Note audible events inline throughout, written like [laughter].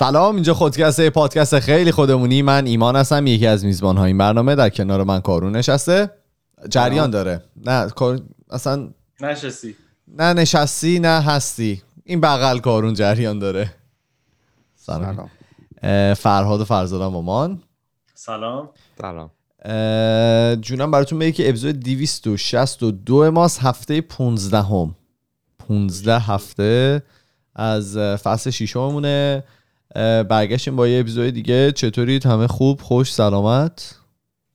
سلام اینجا خودکسته پادکست خیلی خودمونی. من ایمان هستم یکی از میزبان های این برنامه. در کنار من کارون نشسته. جریان داره. نه اصلا نشستی. نه نشستی نه هستی. این بغل کارون جریان داره. سلام. فرهاد و فرزادم مامان سلام. سلام. جونم براتون بگه که اپیزود 262 ماست هفته 15 هم 15 هفته از فصل شیشمونه برگشتیم با یه اپیزود دیگه. چطوری همه خوب خوش سلامت؟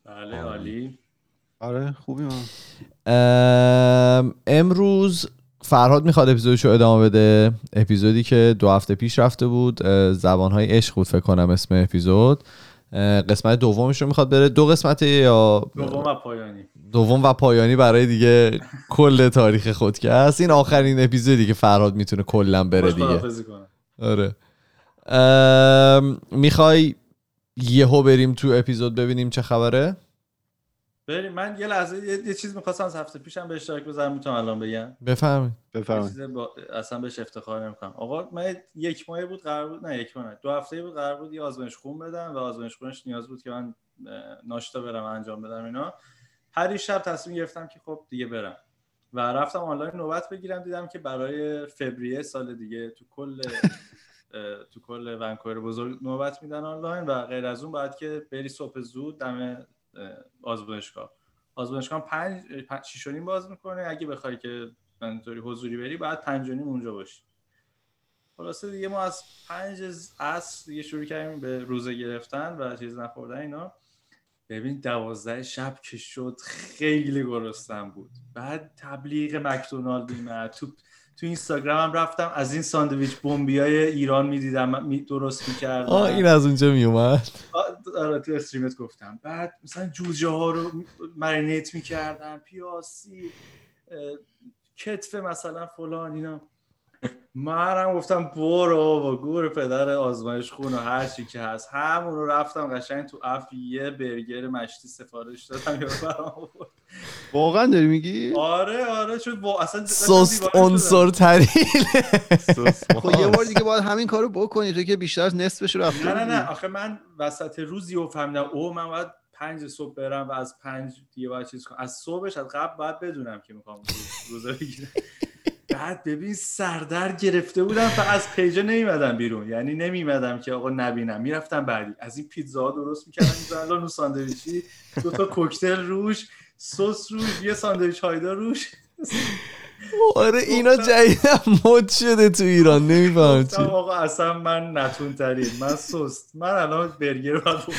بله عالی. آره خوبی من امروز فرهاد می‌خواد اپیزودشو ادامه بده. اپیزودی که دو هفته پیش رفته بود. زبانهای عشق بود فکر کنم اسم اپیزود. قسمت دومش رو می‌خواد بره. دو قسمت یا دوم و پایانی. دوم و پایانی برای دیگه کل تاریخ خود که هست این آخرین اپیزودی که فرهاد می‌تونه کلا بره دیگه. آره. می‌خوای یهو بریم تو اپیزود ببینیم چه خبره؟ بریم من یه لحظه یه, یه چیز می‌خواستم از هفته پیشم به اشتراک بذارم می‌تونم الان بگم. بفرمایید. بفرمایید. با... اصلا بهش افتخار نمی‌کنم. آقا من یک ماه بود قرار بود نه یک ماه نه. دو هفته بود قرار بود یه آزمایش خون بدم و آزمایش خونش نیاز بود که من ناشتا برم انجام بدم اینا. هر شب تصمیم گرفتم که خب دیگه برم. و رفتم آنلاین نوبت بگیرم دیدم که برای فوریه سال دیگه تو کل [laughs] تو کل ونکوور بزرگ نوبت میدن آنلاین و غیر از اون باید که بری صبح زود دم آزمایشگاه. آزمایشگاه پنج شیش باز می‌کنه. اگه بخوای که منطوری حضوری بری بعد پنج اونجا باشی. خلاصه دیگه ما از پنج از دیگه شروع کردیم به روزه گرفتن و چیز نخوردن اینا. ببین دوازده شب که شد خیلی گرستم بود. بعد تبلیغ مکدونالد میمد تو تو اینستاگرام هم رفتم از این ساندویچ بمبی های ایران می‌دیدم می درست می‌کردم. آه این از اونجا میومد آره تو استریمت گفتم. بعد مثلا جوجه ها رو مرینیت می‌کردم پیاسی کتف مثلا فلان اینا. منم گفتم برو با گور پدر آزمایش خون و هر چی که هست. همون رو رفتم قشنگ تو اف یه برگر مشتی سفارش دادم یا برام واقعا داری میگی؟ آره آره چون با اصلا سست عنصر ترین خب یه بار دیگه باید همین کارو بکنی تو که بیشتر از نصفش رفته نه نه نه. آخه من وسط روزی و فهمیدم او من باید پنج صبح برم و از پنج دیگه باید چیز کنم. از صبحش از قبل باید بدونم که می‌خوام روزه بگیرم. بعد ببین سردر گرفته بودم و از پیجا نمیمدم بیرون. یعنی نمیمدم که آقا نبینم. می‌رفتم بعدی. از این پیتزا درست می‌کردم می‌زنم اون ساندویچی دو تا کوکتل روش سس روش یه ساندویچ هایدا روش. آره اینا جدیدم مد شده تو ایران. نمیفهم چی. آقا اصلا من نتون ترین من سست. من الان برگر باید [laughs]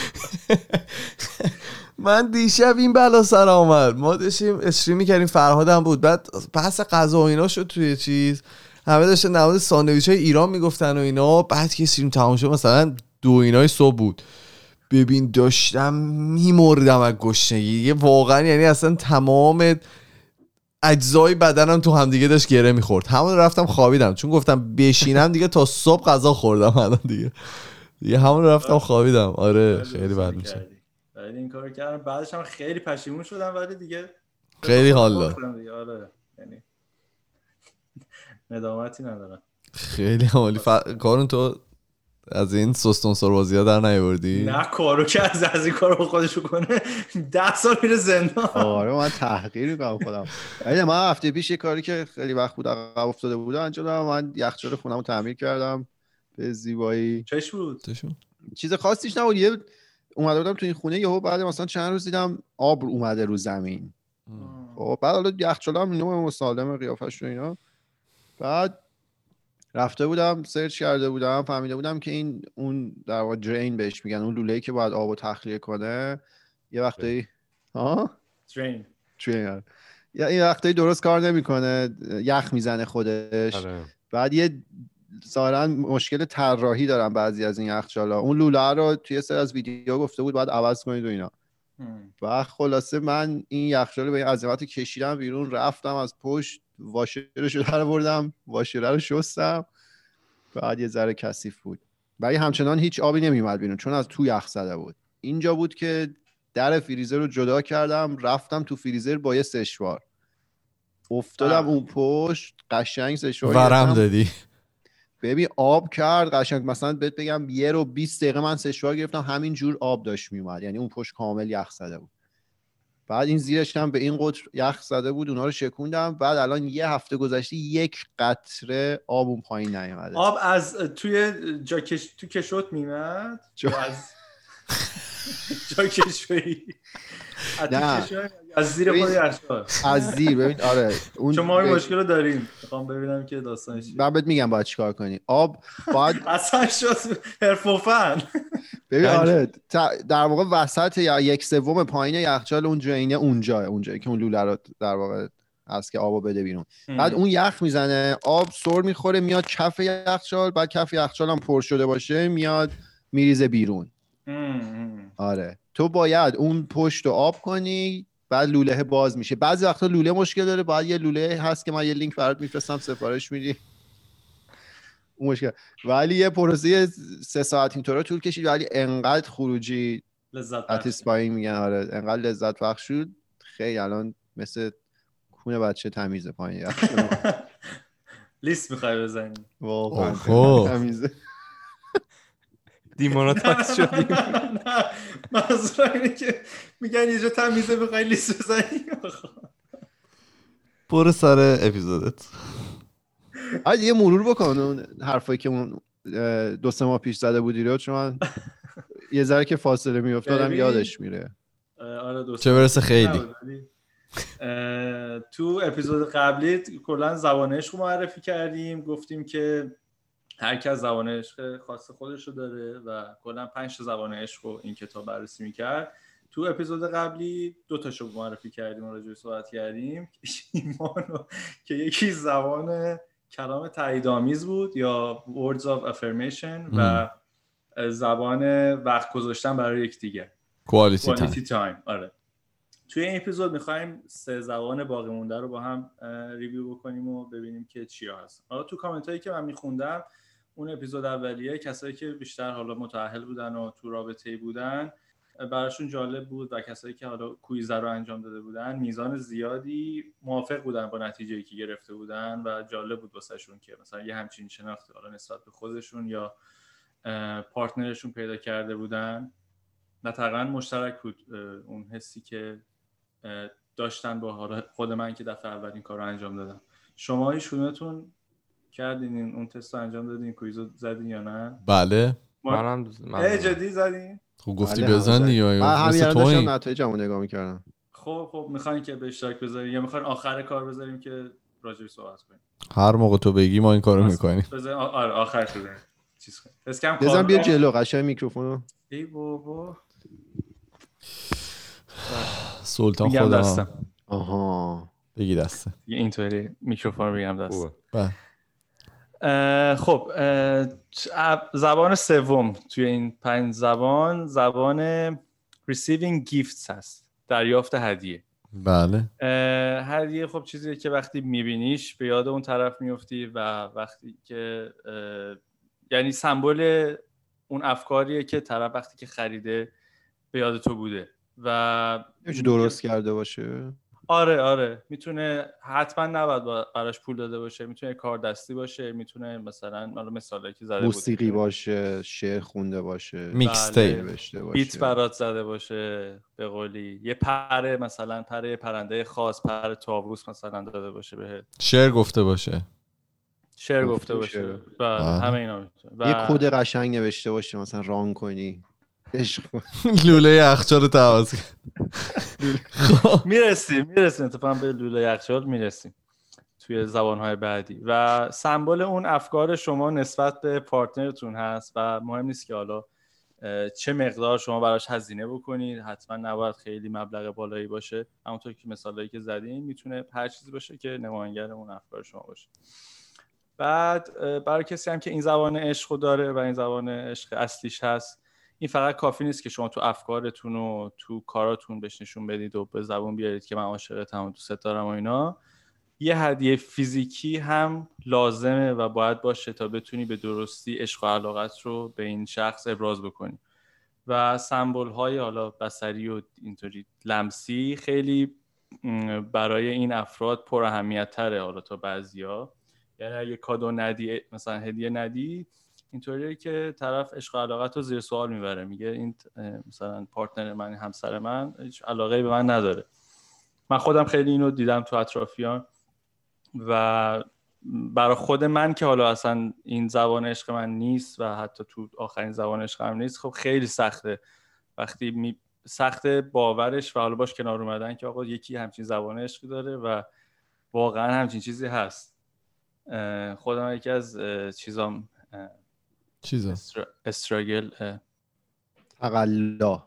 من دیشب این بلا سر آمد. ما داشتیم استریم می‌کردیم فرهادم بود. بعد بحث غذا و اینا شد توی چیز. همه داشتن نماد ساندویچ های ایران می‌گفتن و اینا. بعد که استریم تمام شد مثلا دو اینای صبح بود. ببین داشتم میمردم از گشنگی. واقعا یعنی اصلا تمام اجزای بدنم تو همدیگه داشت گره می‌خورد. همون رفتم خوابیدم. چون گفتم بشینم دیگه تا صبح غذا خوردم الان دیگه. دیگه همون رفتم خوابیدم. آره خیلی بد میشه. ولی این کارو کردم. بعدش هم خیلی پشیمون شدم ولی دیگه خیلی حال داد. آره. یعنی [laughs] ندامتی ندارم. خیلی عالی ف... کارون تو از این سستون سربازی ها در نیوردی نه کارو که از از این کارو خودشو کنه. [laughs] ده سال میره زندان. آره من تحقیر می‌کنم خودم. ولی من هفته پیش یه کاری که خیلی وقت بود عقب افتاده بود انجام دادم. من یخچال خونم رو تعمیر کردم به زیبایی. چش بود؟ چیز خاصیش نبود. یه اومده بودم تو این خونه یهو بعد مثلا چند روز دیدم آب اومده رو زمین. خب بعد حالا یخچال هم نوع مسالم قیافش و اینا. بعد رفته بودم سرچ کرده بودم فهمیده بودم که این اون در واقع درین بهش میگن اون لوله که باید آب تخلیه کنه. یه وقتی ها؟ درین درین یا این وقتی درست کار نمی‌کنه یخ می‌زنه خودش. آره. بعد یه ظاهرا مشکل طراحی دارن بعضی از این یخچالا اون لوله رو توی سر از ویدیو گفته بود باید عوض کنید و اینا. و خلاصه من این یخچال به این عظمت کشیدم بیرون رفتم از پشت واشرش رو در بردم واشره رو شستم. بعد یه ذره کثیف بود. ولی همچنان هیچ آبی نمیومد بیرون چون از تو یخ زده بود. اینجا بود که در فریزر رو جدا کردم رفتم تو فریزر با یه سشوار. افتادم اون پشت قشنگ سشوار ورم دادی. ببین آب کرد قشنگ. مثلا بهت بگم یه رو 20 دقیقه من سشوار گرفتم همین جور آب داشت میومد یعنی اون پشت کامل یخ زده بود. بعد این زیرش هم به این قطر یخ زده بود اونا رو شکوندم. بعد الان یه هفته گذشته یک قطره آب اون پایین نیومده. آب از توی جا کش... تو کشوت میمد جا... از [laughs] جا کشوی نه. از زیر یخچال از زیر ببین آره اون چون ما این مشکل رو داریم. می‌خوام ببینم که داستانش. من بهت میگم باید چیکار کنی. آب باید [laughs] اصلا شد. حرف و فن. ببین آره در واقع وسط یا یک سوم پایین یخچال اون جایینه اونجا اونجایی که اون لوله رو در واقع هست که آبو بده بیرون. بعد اون یخ می‌زنه آب سر می‌خوره میاد کف یخچال بعد کف یخچال هم پر شده باشه میاد میریزه بیرون. آره. تو باید اون پشت رو آب کنی بعد لوله باز میشه. بعضی وقتا لوله مشکل داره. باید یه لوله هست که من یه لینک برات میفرستم سفارش میدی. اون مشکل. ولی یه پروسه سه ساعت اینطورا طول کشید. ولی انقدر خروجی لذت میگن. آره. انقدر لذت بخش شد. خیلی الان مثل کونه بچه تمیزه پایین. [laughs] لیست می‌خوای بزنی. واقعا. اوه. تمیزه. دیموناتایز شدیم. نه منظورم اینه که میگن یه جا تمیزه می‌خوای لیست بزنی؟ [laughs] برو سر اپیزودت. آره یه مرور بکن اون حرفایی که اون دو سه ماه پیش زده بودی رو چون من یه ذره که فاصله میافتادم. یادش میره. آره دوست چه برسه خیلی. تو اپیزود قبلی کلا زبان عشق رو معرفی کردیم گفتیم که هر کس زبان عشق خاص خودش رو داره و کلا پنج تا زبان عشق رو این کتاب بررسی می‌کرد. تو اپیزود قبلی دو تاشو معرفی کردیم و راجع صحبت کردیم. ایمانو که یکی زبان کلام تاییدآمیز بود یا words of affirmation و زبان وقت گذاشتن برای quality time quality time. آره. توی این اپیزود می‌خوایم سه زبان باقی مونده رو با هم review بکنیم و ببینیم که چیا هست. حالا تو کامنت هایی که من میخوندم اون اپیزود اولیه کسایی که بیشتر حالا متأهل بودن و تو رابطه بودن براشون جالب بود و کسایی که حالا quiz ه رو انجام داده بودن میزان زیادی موافق بودن با نتیجه که گرفته بودن و جالب بود واسهشون که مثلا یه همچین شناختی حالا نسبت به خودشون یا پارتنرشون پیدا کرده بودن. و تقریبا مشترک بود اون حسی که داشتن با حالا خود من که دفعه اول این کار رو انجام دادم. شما هیچ کردین این- اون تست رو انجام دادین کویزو زدین یا نه؟ بله. منم من جدی زدین؟ خب گفتی بله، بزن دیگه من همین داشتم این. نتایجمو نگاه می‌کردم. خب خب می‌خواین که به اشتراک بذارین یا می‌خواین آخر کار بذاریم که راجعش صحبت کنیم؟ هر موقع تو بگی ما این کارو می‌کنیم. آ- آره آخر بذاریم. چیز کنیم. بس کم بزن بیا جلو قشنگ میکروفونو. ای بابا. سلطان خدا. دستم. آها. بگی دسته دیگه اینطوری میکروفون رو بگم دست. بله. خب زبان سوم توی این پنج زبان زبان receiving gifts هست دریافت هدیه. بله. هدیه خب چیزیه که وقتی میبینیش به یاد اون طرف میفتی و وقتی که یعنی سمبل اون افکاریه که طرف وقتی که خریده به یاد تو بوده و درست کرده باشه. آره آره. می‌تونه حتما نباید با- براش پول داده باشه. می‌تونه کار دستی باشه. می‌تونه مثلا حالا مثالی که زده بود موسیقی باشه شعر خونده باشه میکس بله. باشه. بیت برات زده باشه به قولی. یه پره مثلا پره یه پرنده خاص پر تاووس مثلا داده باشه بهت. شعر گفته باشه. شعر گفته گفته باشه. بله. همه اینا می‌تونه. و یه کد قشنگ نوشته باشه مثلا ران کنی. لوله یخچال رو تماس کرد. [laughs] می‌رسیم می‌رسیم. اتفاقا به لوله یخچال می‌رسیم توی زبانهای بعدی. و سمبل اون افکار شما نسبت به پارتنرتون هست و مهم نیست که حالا چه مقدار شما براش هزینه بکنید. حتما نباید خیلی مبلغ بالایی باشه. همونطور که مثالایی که زدین می‌تونه هر چیزی باشه که نماینگر اون افکار شما باشه. بعد برای کسی هم که این زبان عشق رو داره و این زبان عشق اصلیش هست این فقط کافی نیست که شما تو افکارتون و تو کاراتون بهش نشون بدید و به زبون بیارید که من عاشقتم و دوست دارم و اینا. یه هدیه فیزیکی هم لازمه و باید باشه تا بتونی به درستی عشق و علاقت رو به این شخص ابراز بکنی. و سمبل های حالا بصری و اینطوری لمسی خیلی برای این افراد پر اهمیت تره حالا تا بعضیا. یعنی اگه کادو ندی مثلا هدیه ندی اینطوریه که طرف عشق علاقت رو زیر سوال می‌بره. میگه این مثلا پارتنر من همسر من هیچ علاقه به من نداره. من خودم خیلی اینو دیدم تو اطرافیان و برای خود من که حالا اصلا این زبان عشق من نیست و حتی تو آخرین زبان عشق هم نیست خب خیلی سخته. وقتی می سخت باورش و حالا باش کنار اومدن که آقا یکی همچین زبان عشقی داره و واقعا همچین چیزی هست. خودم یکی از چیزام چیزا استراگل تقلا.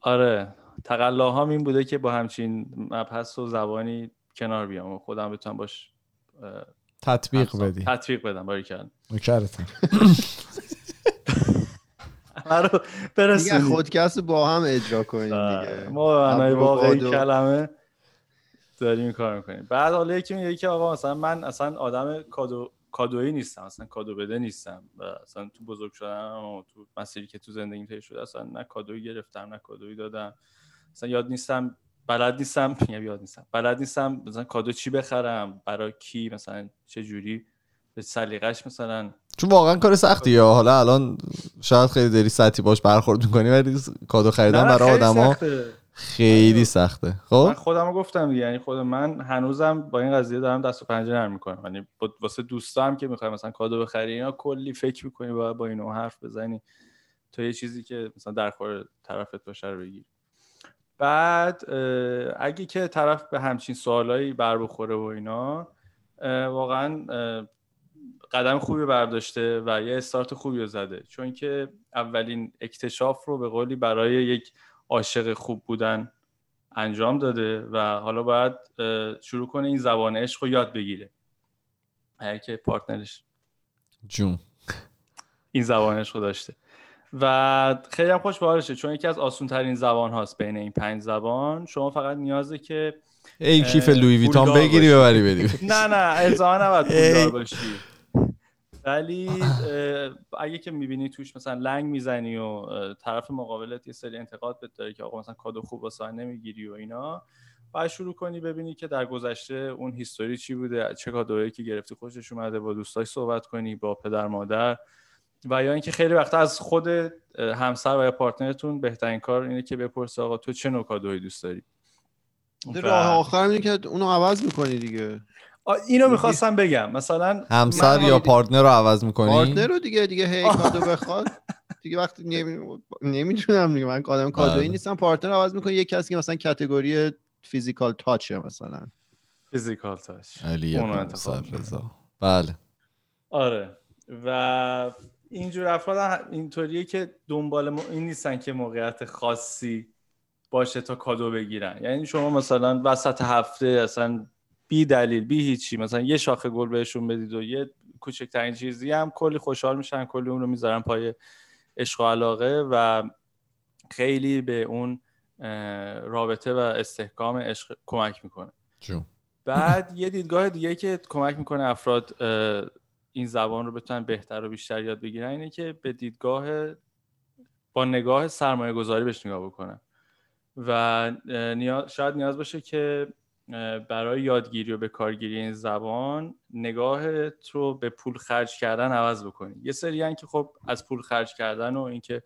آره تقلاهام این بوده که با همچین مبحث و زبانی کنار بیام و خودم بتونم باش تطبیق بدی. تطبیق بدم باری کردم نکرتم [laughs] رو برسونی. خودکست با هم اجرا کنیم دیگه. ما معنای واقعی کلمه داریم کار می‌کنیم. بعد حالا یکی میگه که آقا مثلا من اصلا آدم کادو کادویی نیستم اصلا کادو بده نیستم و اصلا تو بزرگ شدن و تو مسیری که تو زندگی طی شده اصلا نه کادویی گرفتم نه کادویی دادم. اصلا یاد نیستم بلد نیستم میگم یاد نیستم. بلد نیستم مثلا کادو چی بخرم برای کی مثلا چه جوری؟ به سلیقش مثلا چون واقعا کار سختی یا حالا الان شاید خیلی داری سطحی باش برخورد می‌کنی ولی کادو خریدن برای آدما خیلی سخته. خب؟ من خودم گفتم یعنی خود من هنوزم با این قضیه دارم دست و پنجه نرم می‌کنم. یعنی واسه دوستام که می‌خوای مثلا کادو بخری اینا کلی فکر می‌کنی با با اینو حرف بزنی. تو یه چیزی که مثلا در خور طرفت باشه رو بگیری بعد اگه که طرف به همچین سوالایی بر بخوره و اینا واقعا قدم خوبی برداشته و یه استارت خوبی رو زده. چون که اولین اکتشاف رو به قولی برای یک عاشق خوب بودن انجام داده و حالا باید شروع کنه این زبان عشق رو یاد بگیره. اگر که پارتنرش جون. این زبان عشق داشته. و خیلی هم خوش بارشه چون یکی از آسون ترین زبان هاست بین این پنج زبان. شما فقط نیازه که ای کیف لوی ویتان بگیری ببری بدی. نه نه الزاما نباید پولدار باشی. ولی اگه که می‌بینی توش مثلا لنگ می‌زنی و طرف مقابلت یه سری انتقاد بهت داره که آقا مثلا کادو خوب واسه نمی‌گیری و اینا باید شروع کنی ببینی که در گذشته اون هیستوری چی بوده چه کادویی که گرفتی خوشش اومده با دوستاش صحبت کنی با پدر مادر و یا اینکه خیلی وقتا از خود همسر و یا پارتنرتون بهترین کار اینه که بپرسه آقا تو چه نوع کادویی دوست داری؟ راه آخر اینه که اونو عوض می‌کنی دیگه. اینو می‌خواستم بگم. مثلا همسر یا partner رو عوض می‌کنی؟ partner رو دیگه دیگه هی کادو بخواد. دیگه وقتی نمی‌تونم دیگه من آدم کادویی بله. نیستم. partner عوض می‌کنی یه کسی که مثلا category physical touch ه مثلا. physical touch. علی بله. آره. و اینجور افراد اینطوریه که دنبال این نیستن که موقعیت خاصی باشه تا کادو بگیرن. یعنی شما مثلا وسط هفته اصلا بی دلیل بی هیچی. مثلا یه شاخه گل بهشون بدید و یه کوچکترین چیزی هم کلی خوشحال میشن کلی اون رو می‌ذارن پای عشق و علاقه و خیلی به اون رابطه و استحکام عشق کمک می‌کنه. بعد یه دیدگاه دیگه که کمک می‌کنه افراد این زبان رو بتونن بهتر و بیشتر یاد بگیرن اینه که به دیدگاه با نگاه سرمایه گذاری بهش نگاه بکنن. و شاید نیاز باشه که برای یادگیری و به کارگیری این زبان نگاهت رو به پول خرج کردن عوض بکنی. یه سری که خب از پول خرج کردن و اینکه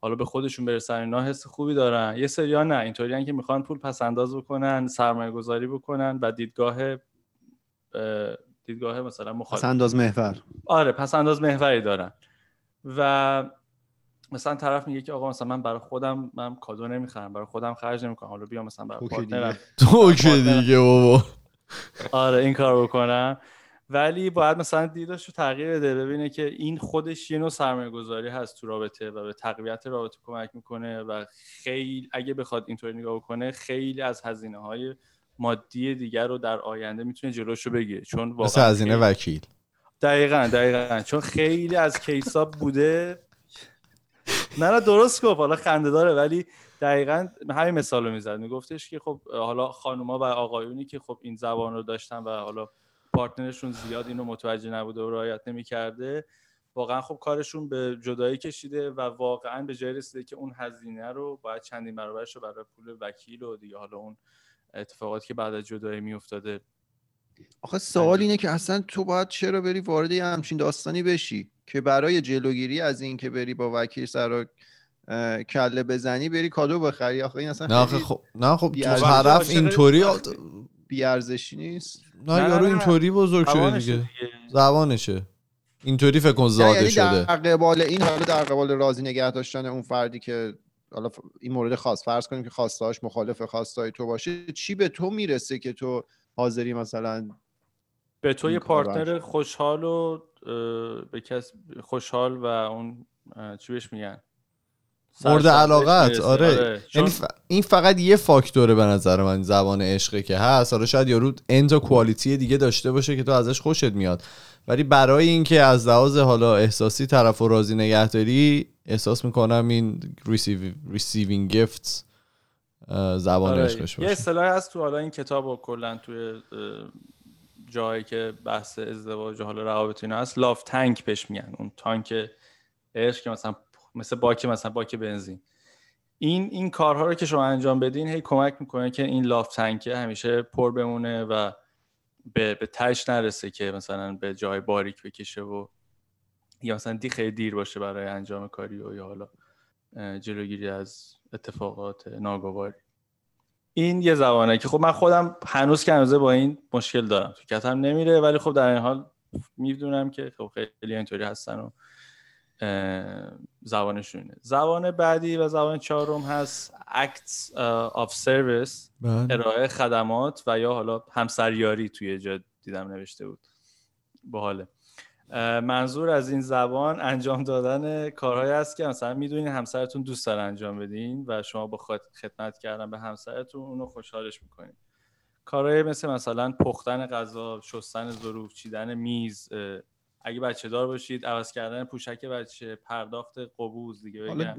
حالا به خودشون برسن اینا حس خوبی دارن. یه سری ها نه اینطوری که می‌خوان پول پس انداز بکنن سرمایه گذاری بکنن و دیدگاه دیدگاه مثلا مخالف. پس انداز محور. آره پس انداز محوری دارن. و مثلا طرف میگه که آقا مثلا من برای خودم من کادو نمی‌خرم برای خودم خرج نمی‌کنم. حالا بیا مثلا برای پارتنرم تو که دیگه بابا. آره این کار بکنم. ولی باید مثلا دیدش رو تغییر بده. ببینه که این خودش یه نوع سرمایه گذاری هست تو رابطه و به تقویت رابطه کمک می‌کنه و خیلی اگه بخواد اینطوری نگاه کنه خیلی از هزینه های مادی دیگر رو در آینده می‌تونه جلوش رو بگیره. چون واقعا هزینه وکیل. دقیقا دقیقا. چون خیلی از کیسا بوده نه نه درست گفت. حالا خنده داره ولی دقیقا همین مثال رو می‌زد. میگفتش که خب حالا خانوما و آقایونی که خب این زبان رو داشتن و حالا پارتنرشون زیاد اینو متوجه نبوده و رعایت نمی‌کرده واقعا خب کارشون به جدایی کشیده و واقعا به جای رسیده که اون هزینه رو باید چندین برابرش رو برای پول وکیل و دیگه حالا اون اتفاقاتی که بعد از جدایی میافتاده آخه سوال اینه که اصلا تو باید چرا بری وارد یه همچین داستانی بشی؟ که برای جلوگیری از این که بری با وکیل سر کله بزنی بری کادو بخری. آخه این اصلا نه خب نه خب تو طرف اینطوری بی ارزشی نیست. نه یارو اینطوری بزرگ شده دیگه. زبانشه. اینطوری فکر کن زاده یعنی شده. در قبال این حالا در قبال راضی نگه داشتن اون فردی که حالا این مورد خاص. فرض کنیم که خواستهاش مخالف خواستای تو باشه چی به تو می‌رسه که تو حاضری مثلا به تو یه پارتنر خوشحال و به کس خوشحال و اون چی بهش میگن؟ مورد علاقت آره, آره. یعنی این فقط یه فاکتوره به نظر من زبان عشقه که هست. حالا شاید یارو انتا کوالیتی دیگه داشته باشه که تو ازش خوشت میاد. ولی برای اینکه از لحاظ حالا احساسی طرف و راضی نگه داری احساس می‌کنم این receiving gifts زبان آره. عشقش باشه. یه اصطلاحی هست تو حالا این کتاب و کلا توی جایی که بحث ازدواج حالا روابط اینا هست لاف تانک بهش میگن. اون تانک عشق که مثلا مثل باک مثلا باک بنزین. این این کارها رو که شما انجام بدین هی کمک می‌کنه که این لاف تنکه همیشه پر بمونه و به, به تش نرسه که مثلا به جای باریک بکشه و یا مثلا دی خیلی دیر باشه برای انجام کاری و یا حالا جلوگیری از اتفاقات ناگواری. این یه زبانه که خب من خودم هنوز که هنوزه با این مشکل دارم. تو کتم نمیره ولی خب در این حال می‌دونم که خب خیلی اینطوری هستن و زبانشونه. زبان بعدی و زبان چهارم هست acts of service بله. ارائه خدمات و یا حالا همسریاری توی جا دیدم نوشته بود. باحاله. منظور از این زبان انجام دادن کارهایی است که مثلا می‌دونین همسرتون دوست داره انجام بدین و شما با خدمت کردن به همسرتون اونو خوشحالش می‌کنین. کارهایی مثل مثلا پختن غذا شستن ظروف چیدن میز اگه بچه دار باشید عوض کردن پوشک بچه پرداخت قبوز دیگه حالا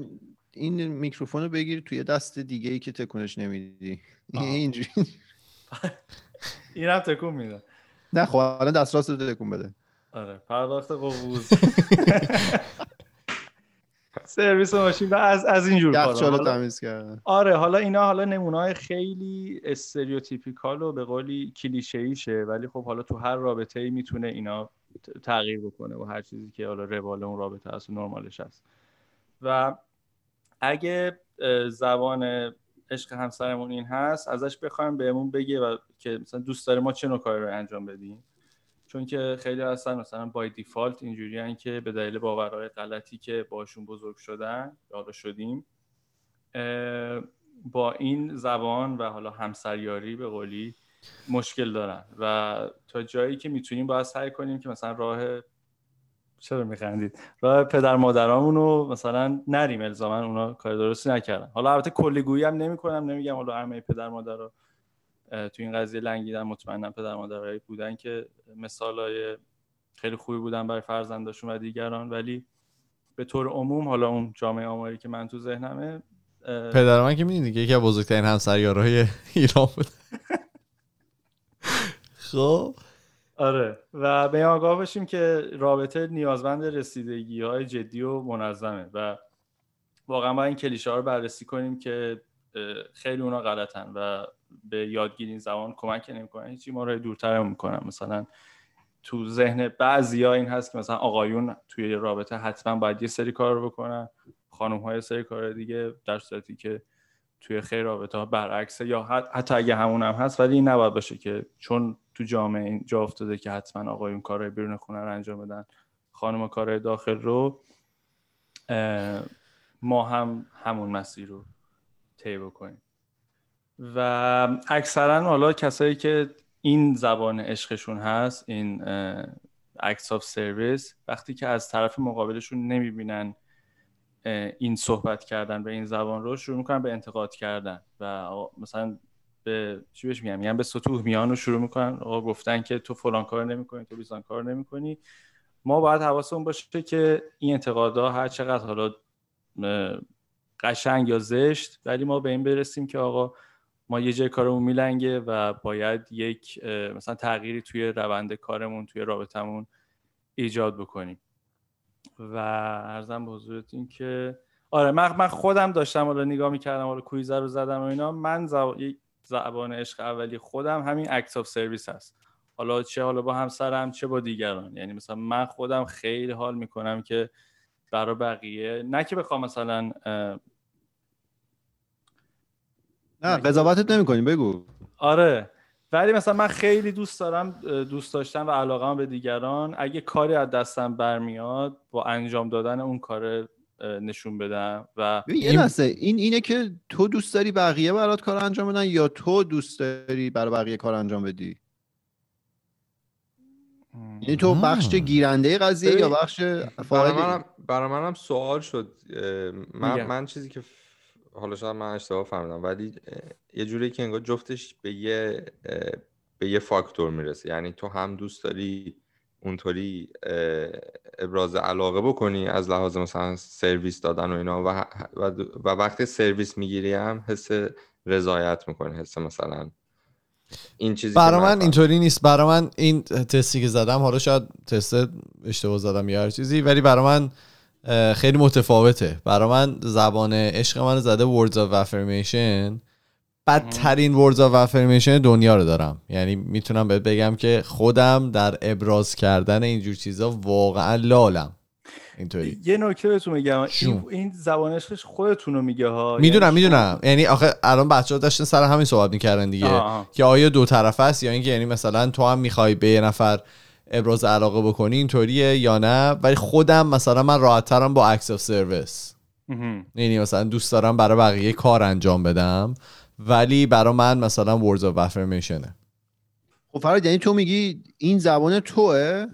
این میکروفون رو بگیر توی دست دیگه ای که تکونش نمیدی. [laughs] اینجوری. [laughs] این هم تکون میده. نه خب الان دست راست رو تکون بده. آره پرداخت قبوز. [laughs] سرویس ماشین و از از این جور کارا. تمیز کردن. آره حالا اینا حالا نمونه خیلی استریوتیپیکال و به قولی کلیشه‌ایشه ولی خب حالا تو هر رابطه ای می‌تونه اینا تغییر بکنه و هر چیزی که حالا روال اون رابطه هست و نرمالش هست. و اگه زبان عشق همسرمون این هست ازش بخوایم بهمون بگه و که مثلا دوست داره ما چه نوع کاری رو انجام بدیم. چون که خیلی هستن مثلا بای دیفالت اینجوری که به دلیل باورهای غلطی که باشون بزرگ شدن یا شدیم با این زبان و حالا همسریاری به قولی مشکل دارن. و تا جایی که می‌تونیم باید سعی کنیم که مثلا راه چرا میخندید؟ راه پدر مادرامون رو مثلا نریم الزاما اونا کار درستی نکردن. حالا البته کلیگویی هم نمی‌کنم نمیگم حالا همه پدر مادر رو تو این قضیه لنگیدن مطمئنا پدر مادرایی بودن که مثالای خیلی خوبی بودن برای فرزنداشون و دیگران. ولی به طور عموم حالا اون جامعه آماری که من تو ذهنمه پدر من که می‌دونی یکی از بزرگترین همسریارهای ایران بود. [laughs] خب. آره. و به آگاه باشیم که رابطه نیازمند رسیدگی های جدی و منظمه و واقعا با این کلیشه ها رو بررسی کنیم که خیلی اونا غلطن و به یادگیری زبان کمک نمی‌کنن هیچی ما رو دورتر می‌کنن مثلا تو ذهن بعضی ها این هست که مثلا آقایون توی رابطه حتما باید یه سری کار رو بکنن. خانم های سری کار دیگه در صورتی که توی خیر رابطه ها برعکسه یا حتی اگه همون هم هست ولی این نباید باشه که چون تو جامعه این جا افتاده که حتما آقایون کارهای بیرون خونه رو انجام بدن خانم کارهای داخل رو ما هم همون مسیر رو طی بکنیم. و اکثرا حالا کسایی که این زبان عشقشون هست این acts of service وقتی که از طرف مقابلشون نمی‌بینن این صحبت کردن به این زبان رو شروع می‌کنن به انتقاد کردن و مثلا به چی بهش میگم میگن به ستوه میان رو شروع می‌کنن. آقا گفتن که تو فلان کار نمی‌کنی تو بیسار کار نمی‌کنی. ما باید حواسمون باشه که این انتقادها هر چقدر حالا قشنگ یا زشت ولی ما به این برسیم که آقا ما یه جای کارمون میلنگه و باید یک مثلا تغییری توی روند کارمون توی رابطمون ایجاد بکنیم. و ارزم به حضورتون که آره من, من خودم داشتم حالا نگاه می‌کردم حالا کویزه رو زدم و اینا. من زب... زبان عشق اولی خودم همین اکت آف سرویس هست. حالا چه حالا با همسرم چه با دیگران. یعنی مثلا من خودم خیلی حال می‌کنم که برای بقیه نه که بخوام مثلا نه قضاوتت نمی‌کنیم بگو. آره. ولی مثلا من خیلی دوست دارم دوست داشتم و علاقه به دیگران اگه کاری از دستم برمیاد با انجام دادن اون کار نشون بدم و این این اینه که تو دوست داری بقیه برات کار انجام بدن یا تو دوست داری برای بقیه کار انجام بدی؟ یعنی تو بخش گیرنده قضیه یا بخش برای منم برای منم سوال شد من, من چیزی که حالا شاید من اشتباه فهمیدم ولی یه جوری که انگار جفتش به یه به یه فاکتور می‌رسه. یعنی تو هم دوست داری اونطوری ابراز علاقه بکنی از لحاظ مثلا سرویس دادن و اینا و, و, وقتی سرویس می‌گیری هم حس رضایت می‌کنی حس مثلا این چیزی برای من اینطوری نیست. برای من این تستی که زدم حالا شاید تست اشتباه زدم یا هر چیزی ولی برای من خیلی متفاوته. برای من زبان عشق من زده words of affirmation. بدترین words of affirmation دنیا رو دارم. یعنی می‌تونم بهت بگم که خودم در ابراز کردن اینجور چیزا واقعا لالم. اینطوری. یه نکته بهتون میگم. این, این زبان عشقش خودتون رو میگه ها. می‌دونم یعنی می‌دونم. یعنی آخه الان بچه ها داشتن سر همین صحبت می‌کردن دیگه. که آیا دو طرفه است یا اینکه یعنی مثلا تو هم می‌خوای به یه نفر ابراز علاقه بکنی اینطوریه یا نه؟ ولی خودم مثلا من راحت ترم با عکس اف سرویس. یعنی مثلا دوست دارم برای بقیه کار انجام بدم ولی برای من مثلا words of affirmation خب فراد یعنی تو میگی این زبان توه؟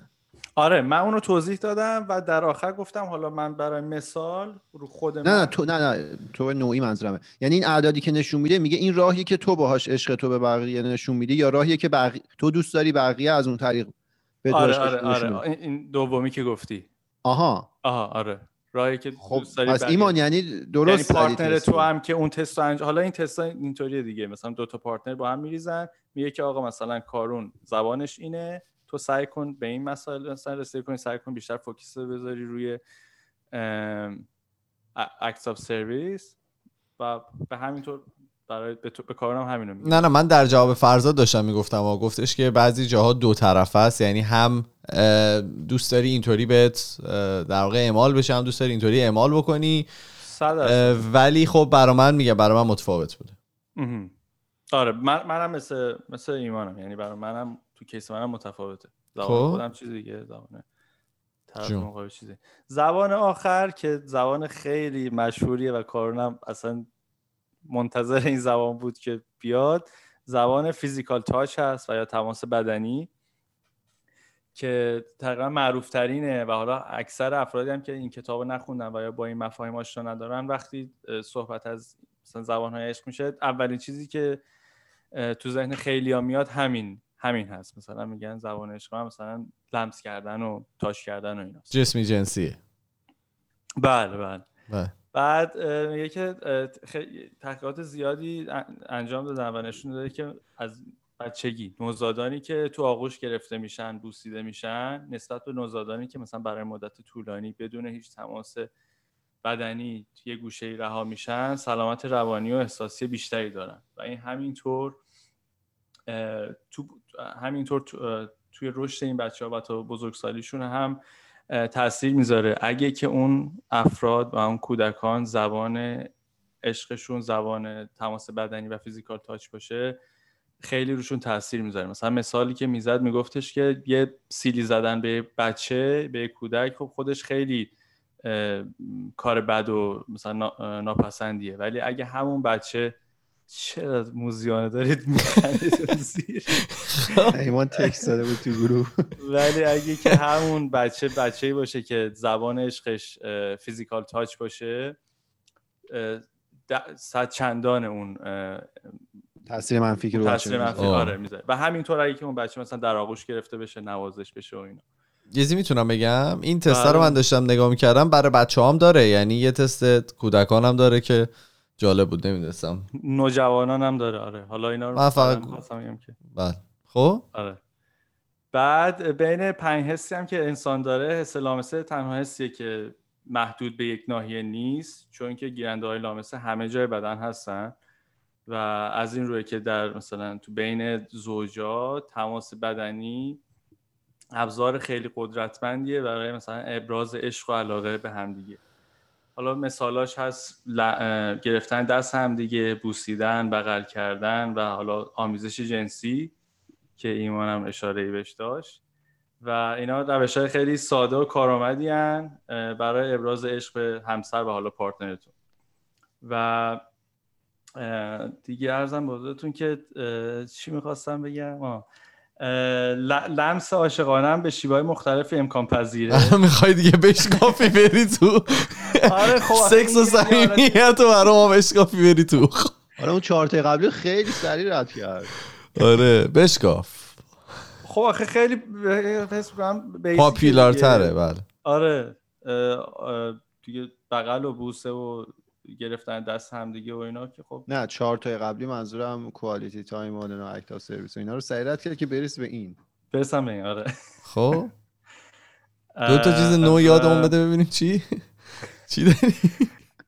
آره من اونو توضیح دادم و در آخر گفتم حالا من برای مثال رو خود نه نه تو نه نه تو نوعی منظورمه. یعنی این اعدادی که نشون میده میگه این راهی که تو باهاش عشق تو به بقیه نشون میدی یا راهی که بقیه تو دوست داری بقیه از اون طریق آره آره آره این دومی که گفتی آها آها آره راهی که خب از ایمان یعنی درست یعنی partner تو هم که اون تست انج... حالا این تست اینطوریه دیگه مثلا دو تا partner با هم میریزن میگه که آقا مثلا کارون زبانش اینه تو سعی کن به این مسائل مثلا رسیدگی کنی سعی کن بیشتر focus بذاری روی act of service و به همین طور برای به, به کارم همینو میگم نه نه من در جواب فرزاد داشتم می‌گفتم و گفتش که بعضی جاها دو طرفه است یعنی هم دوست داری اینطوری بهت در واقع اعمال بشه هم دوست داری اینطوری اعمال بکنی. ولی خب برای من میگه برای من متفاوت بوده. آره من منم مثل مثل ایمانم یعنی برای منم تو case منم متفاوته. زبان خب. خودم چیز دیگه زبانه طرف چیزی زبان آخر که زبان خیلی مشهوریه و کارونم اصلا منتظر این زبان بود که بیاد. زبان فیزیکال تاچ هست و یا تماس بدنی که تقریبا معروف ترینه و حالا اکثر افرادی هم که این کتاب نخوندن و یا با این مفاهیم آشنا ندارن وقتی صحبت از مثلا زبان های عشق میشه اولین چیزی که تو ذهن خیلی ها میاد همین همین هست. مثلا میگن زبان عشق مثلا لمس کردن و تاش کردن و اینا جسمی جنسیه. بله بله, بله. بعد میگه که تحقیقات زیادی انجام دادن و نشون داده که از بچگی نوزادانی که تو آغوش گرفته میشن بوسیده میشن نسبت به نوزادانی که مثلا برای مدت طولانی بدون هیچ تماس بدنی یه گوشه رها میشن سلامت روانی و احساسی بیشتری دارن. و این همینطور تو همینطور توی رشد این بچه ها و تا بزرگسالیشون هم تاثیر می‌ذاره. اگه که اون افراد و اون کودکان زبان عشقشون زبان تماس بدنی و فیزیکال تاچ باشه خیلی روشون تاثیر می‌ذاره. مثلا مثالی که می‌زد میگفتش که یه سیلی زدن به بچه به کودک خب خودش خیلی کار بد و مثلا ناپسندیه. ولی اگه همون بچه چرا موزیانه دارید میخندید زیر؟ ایمان تکس داده بود تو گروه. ولی اگه که همون بچه بچه باشه که زبان عشقش فیزیکال تاچ باشه صد چندان اون تاثیر منفی که رو تاثیر منفی آره می‌ذاره. و همینطور اگه که اون بچه مثلا در آغوش گرفته بشه نوازش بشه و اینا. یزی می‌تونم بگم؟ این تست رو بله. من داشتم نگاه می‌کردم برای بچه هم داره. یعنی یه تست کودکان هم داره که جالب بود نمی‌دونستم. نوجوانان هم داره آره. حالا اینا رو من فقط که. بله. خب؟ آره. بعد بین پنج حسی هم که انسان داره حس لامسه تنها حسیه که محدود به یک ناحیه نیست چون که گیرنده های لامسه همه جای بدن هستن و از این روی که در مثلا تو بین زوجا تماس بدنی ابزار خیلی قدرتمندیه برای مثلا ابراز عشق و علاقه به همدیگه حالا مثالاش هست گرفتن دست همدیگه بوسیدن بغل کردن و حالا آمیزش جنسی که ایمانم اشاره بهش داشت. و اینا روش های خیلی ساده و کارآمدی برای ابراز عشق به همسر و حالا پارتنرتون. و دیگه ارزم بازتون که چی می‌خواستم بگم؟ لمس عاشقانه به شیوهای مختلف امکان پذیره. [laughs] می‌خوای دیگه بشکافی بری تو؟ [laughs] آره خب سکس و صمیمیت و برای ما بشکافی بری تو. آره اون چهار قبلی خیلی سریع رد کرد. آره بشکاف. خب آخه خیلی حس popular تره بله. آره دیگه بغل و بوسه و گرفتن دست همدیگه و اینا که خب نه چهار تای قبلی منظورم quality time و acts of service و اینا رو سریع رد کرد که بریس به این. برسم به این آره. خب. [laughs] دو تا چیز نو یادمون بده ببینیم چی؟ چی داری؟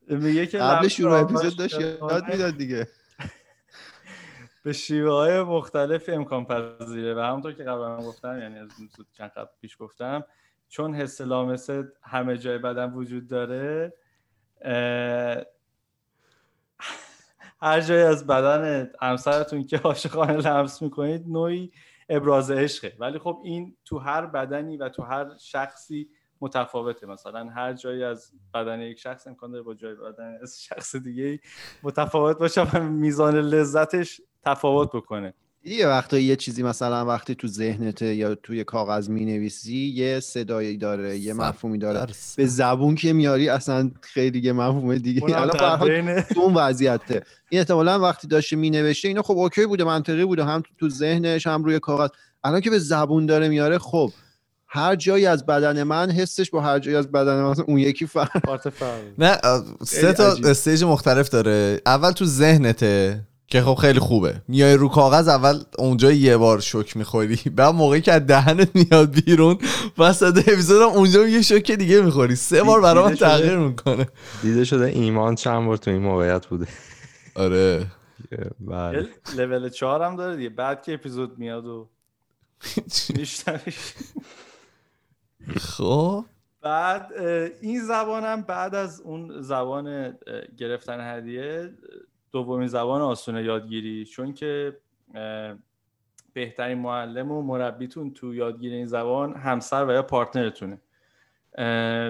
میگه که قبل شروع اپیزود داشت یاد می‌داد دیگه. به شیوه های مختلف امکان پذیره و همونطور که قبلا گفتم یعنی از چند قبل پیش گفتم چون حس لامسه همه جای بدن وجود داره هر جایی از بدن همسرتون که عاشقانه لمس می‌کنید نوعی ابراز عشقه. ولی خب این تو هر بدنی و تو هر شخصی متفاوته. مثلا هر جایی از بدن یک شخص امکان داره با جای بدن از شخص دیگه متفاوت باشه و میزان لذتش تفاوت بکنه. یه وقتا یه چیزی مثلا وقتی تو ذهنته یا توی کاغذ می نویسی یه صدایی داره یه مفهومی داره. به زبون که میاری اصلا خیلی یه مفهوم دیگه. الان تو اون وضعیته. این احتمالا وقتی داشته می نوشته اینا خب okay بوده منطقی بوده. هم تو ذهنش هم روی کاغذ. الان که به زبون داره میاره خب هر جایی از بدن من حسش با هر جایی از بدن من اون یکی فرق نه سه تا stage مختلف داره. اول تو ذهنته که خب خیلی خوبه. میای رو کاغذ اول اونجا یه بار شوک می‌خوری. بعد موقعی که از دهنت میاد بیرون وسط اپیزود اونجا یه شوک دیگه می‌خوری. سه بار برای من تغییر می‌کنه. دیده شده ایمان چند بار تو این موقعیت بوده؟ آره. بله. لول چهار هم داره دیگه. بعد که اپیزود میاد و [laughs] خب. بعد این زبانم بعد از اون زبان گرفتن هدیه دومین زبان آسون یادگیری. چون که بهترین معلم و مربیتون تو یادگیری این زبان همسر و یا پارتنرتونه.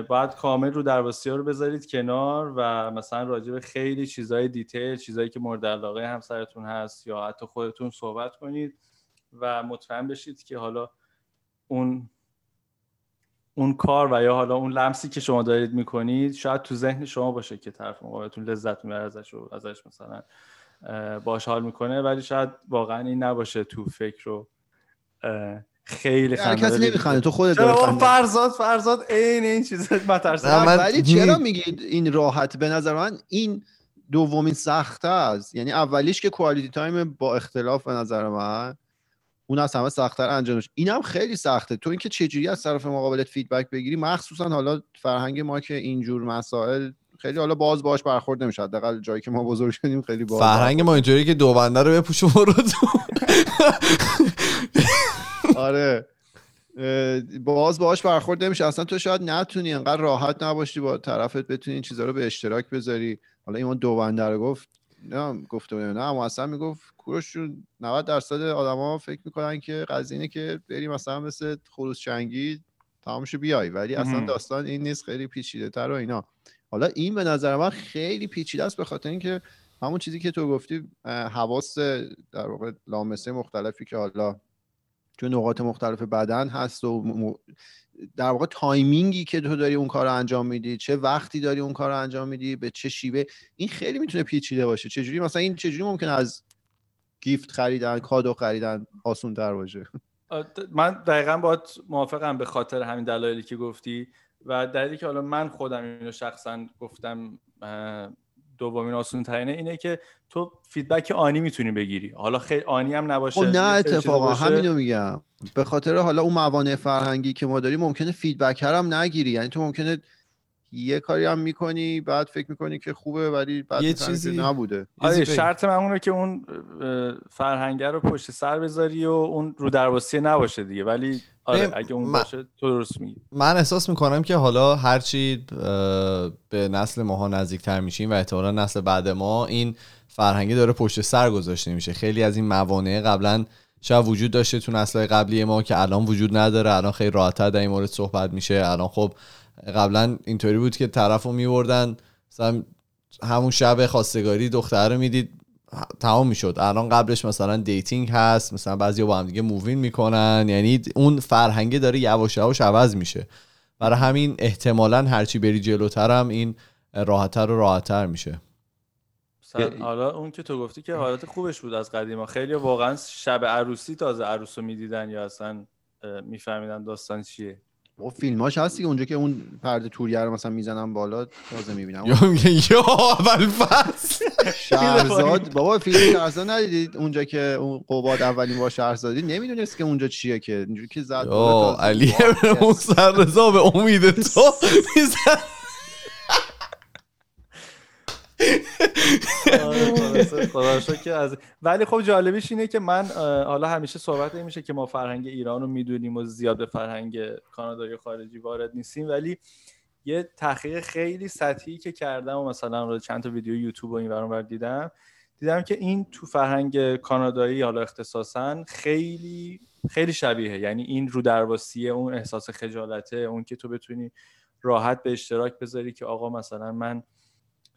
باید کامل رو درواسی ها رو بذارید کنار و مثلا راجع به خیلی چیزهای دیتیل چیزهایی که مورد علاقه همسرتون هست یا حتی خودتون صحبت کنید و مطمئن بشید که حالا اون اون کار و یا حالا اون لمسی که شما دارید می‌کنید شاید تو ذهن شما باشه که طرف مقابلتون لذت می‌بره ازش و ازش مثلا باش حال می‌کنه ولی شاید واقعا این نباشه تو فکر رو خیلی خنده کسی نمیخنده تو خودت فرزاد فرزاد عین این چیز مترسم ولی چرا میگید این راحت؟ به نظر من این دومین سخته است. یعنی اولیش که quality time با اختلاف به نظر من اون از همه سختتر انجامش اینم خیلی سخته. تو اینکه چجوری از طرف مقابلت feedback بگیری مخصوصا حالا فرهنگ ما که اینجور مسائل خیلی حالا باز باش برخورد نمیشه. حداقل جایی که ما بزرگ شدیم خیلی باز فرهنگ ما اینجوری که دو بنده رو بپوشه برو آره. باز باش برخورد نمیشه. اصلا تو شاید نتونی انقدر راحت نباشی با طرفت بتونی این چیزا رو به اشتراک بذاری. حالا ایمان دو بنده رو گفت. نه گفته نه اما اصلا می‌گفت کوروش 90 درصد آدما فکر می‌کنن که قضیه اینه که بری مثلا مثل خروس چنگی تمامشو بیای ولی اصلا داستان این نیست خیلی پیچیده تر و اینا. حالا این به نظر من خیلی پیچیده است به خاطر اینکه همون چیزی که تو گفتی حواس در واقع لامسه مختلفی که حالا تو نقاط مختلف بدن هست و در واقع timing ی که تو داری اون کار رو انجام میدی چه وقتی داری اون کار رو انجام میدی به چه شیوه این خیلی می‌تونه پیچیده باشه. چجوری؟ مثلا این چجوری ممکنه از gift خریدن کادو خریدن آسون تر باشه من دقیقا باید موافقم به خاطر همین دلایلی که گفتی و دلیلی که حالا من خودم اینو شخصا گفتم دومین آسون ترینه اینه که تو feedback آنی می‌تونی بگیری. حالا خیلی آنی هم نباشه خب نه اتفاقا همینو میگم. به خاطر حالا اون موانع فرهنگی که ما داریم ممکنه feedback هم نگیری. یعنی تو ممکنه یه کاری هم می‌کنی بعد فکر می‌کنی که خوبه ولی بعد یه چیزی نبوده. آره شرط من اونه که اون فرهنگه رو پشت سر بذاری و اون رودرواسی نباشه دیگه. ولی آره اگه اون باشه تو درست میگی. من احساس می‌کنم که حالا هرچی به نسل ماها نزدیکتر میشیم و احتمالا نسل بعد ما این فرهنگی داره پشت سر گذاشته میشه. خیلی از این موانع قبلا شاید وجود داشته تو نسل قبلی ما که الان وجود نداره. الان خیلی راحتتر در این مورد صحبت میشه. الان خب قبلا اینطوری بود که طرف رو میوردن مثلا همون شب خواستگاری دختر رو می‌دید تمام می‌شد. الان قبلش مثلا dating هست مثلا بعضی با هم دیگه move in می‌کنن. یعنی اون فرهنگه داره یواش یواش عوض میشه. برای همین احتمالا هرچی بری جلوتر هم این راحتتر و راحتتر میشه. حالا اون که تو گفتی که حالت خوبش بود از قدیما. خیلی واقعا شب عروسی تازه عروس رو می‌دیدن یا اصلا میفهمیدن داستان چیه. با فیلماش هستی اونجا که اون پرده توریه رو مثلا می‌زنن بالا تازه می‌بینم. یا یا اول فصل. شهرزاد بابا فیلم شهرزاد ندیدید؟ اونجا که اون قباد اولین با شهرزادی نمی‌دونست که اونجا چیه که. اینجوری که زد علی اون سرزا به امید تو [laughs] آره، [laughs] از ولی خب جالبیش اینه که من حالا همیشه صحبت میشه که ما فرهنگ ایران رو می‌دونیم و زیاد به فرهنگ کانادایی خارجی وارد نیستیم. ولی یه تحقیق خیلی سطحی که کردم و مثلا چند تا ویدیو یوتیوب و این ور دیدم دیدم که این تو فرهنگ کانادایی حالا اختصاصا خیلی خیلی شبیه یعنی این رو درواسی اون احساس خجالته اون که تو بتونی راحت به اشتراک بذاری که آقا مثلا من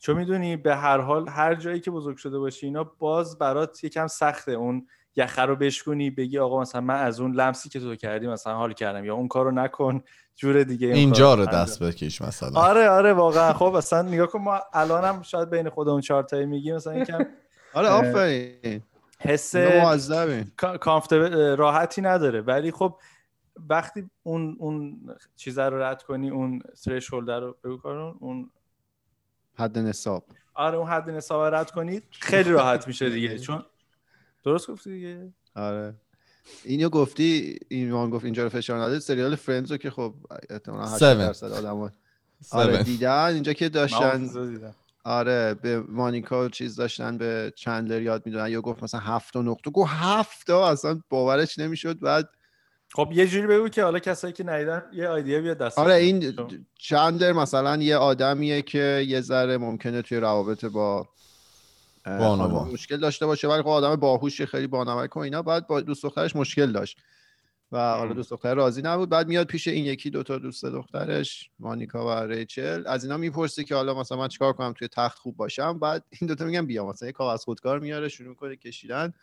چون می‌دونی به هر حال هر جایی که بزرگ شده باشی اینا باز برات یکم سخته اون یخه رو بشکنی بگی آقا مثلا من از اون لمسی که تو کردی مثلا حال کردم یا اون کارو نکن جور دیگه اینجا رو دست بکش مثلا. آره آره واقعا. خب مثلا نگاه کن ما الانم شاید بین خودمون چهار تایی میگیم مثلا یکم [laughs] آره آفرین. حس راحتی نداره. ولی خب وقتی اون اون چیزا رو رد کنی اون هولد رو بگو اون حد نصاب. آره اون حد نصاب رد کنید. خیلی راحت میشه دیگه [laughs] چون درست گفتی دیگه. آره. اینو گفتی ایمان گفت اینجا رو فشار نده. سریال فرندز رو که خب احتمالاً 8 درصد آدم آره دیدن. اینجا که داشتن آره به مانیکا چیز داشتن به چندلر یاد می‌دونن یا گفت مثلا هفت نقطه گفت هفت اصلا باورش نمی‌شد. بعد خب یه جوری بگو که حالا کسایی که ندیدن یه ایده بیاد دست آره این چندلر مثلا یه آدمیه که یه ذره ممکنه توی روابط با مشکل داشته باشه ولی خب آدم باهوش خیلی بانمک و اینا. بعد با دوست دخترش مشکل داشت و حالا دوست دختر راضی نبود. بعد میاد پیش این یکی دوتا دوست دخترش مانیکا و ریچل. از اینا می‌پرسه که حالا مثلا من چیکار کنم توی تخت خوب باشم. بعد این دوتا میگن بیا مثلا یه کاغذ خودکار میاره شروع کنه کشیدن.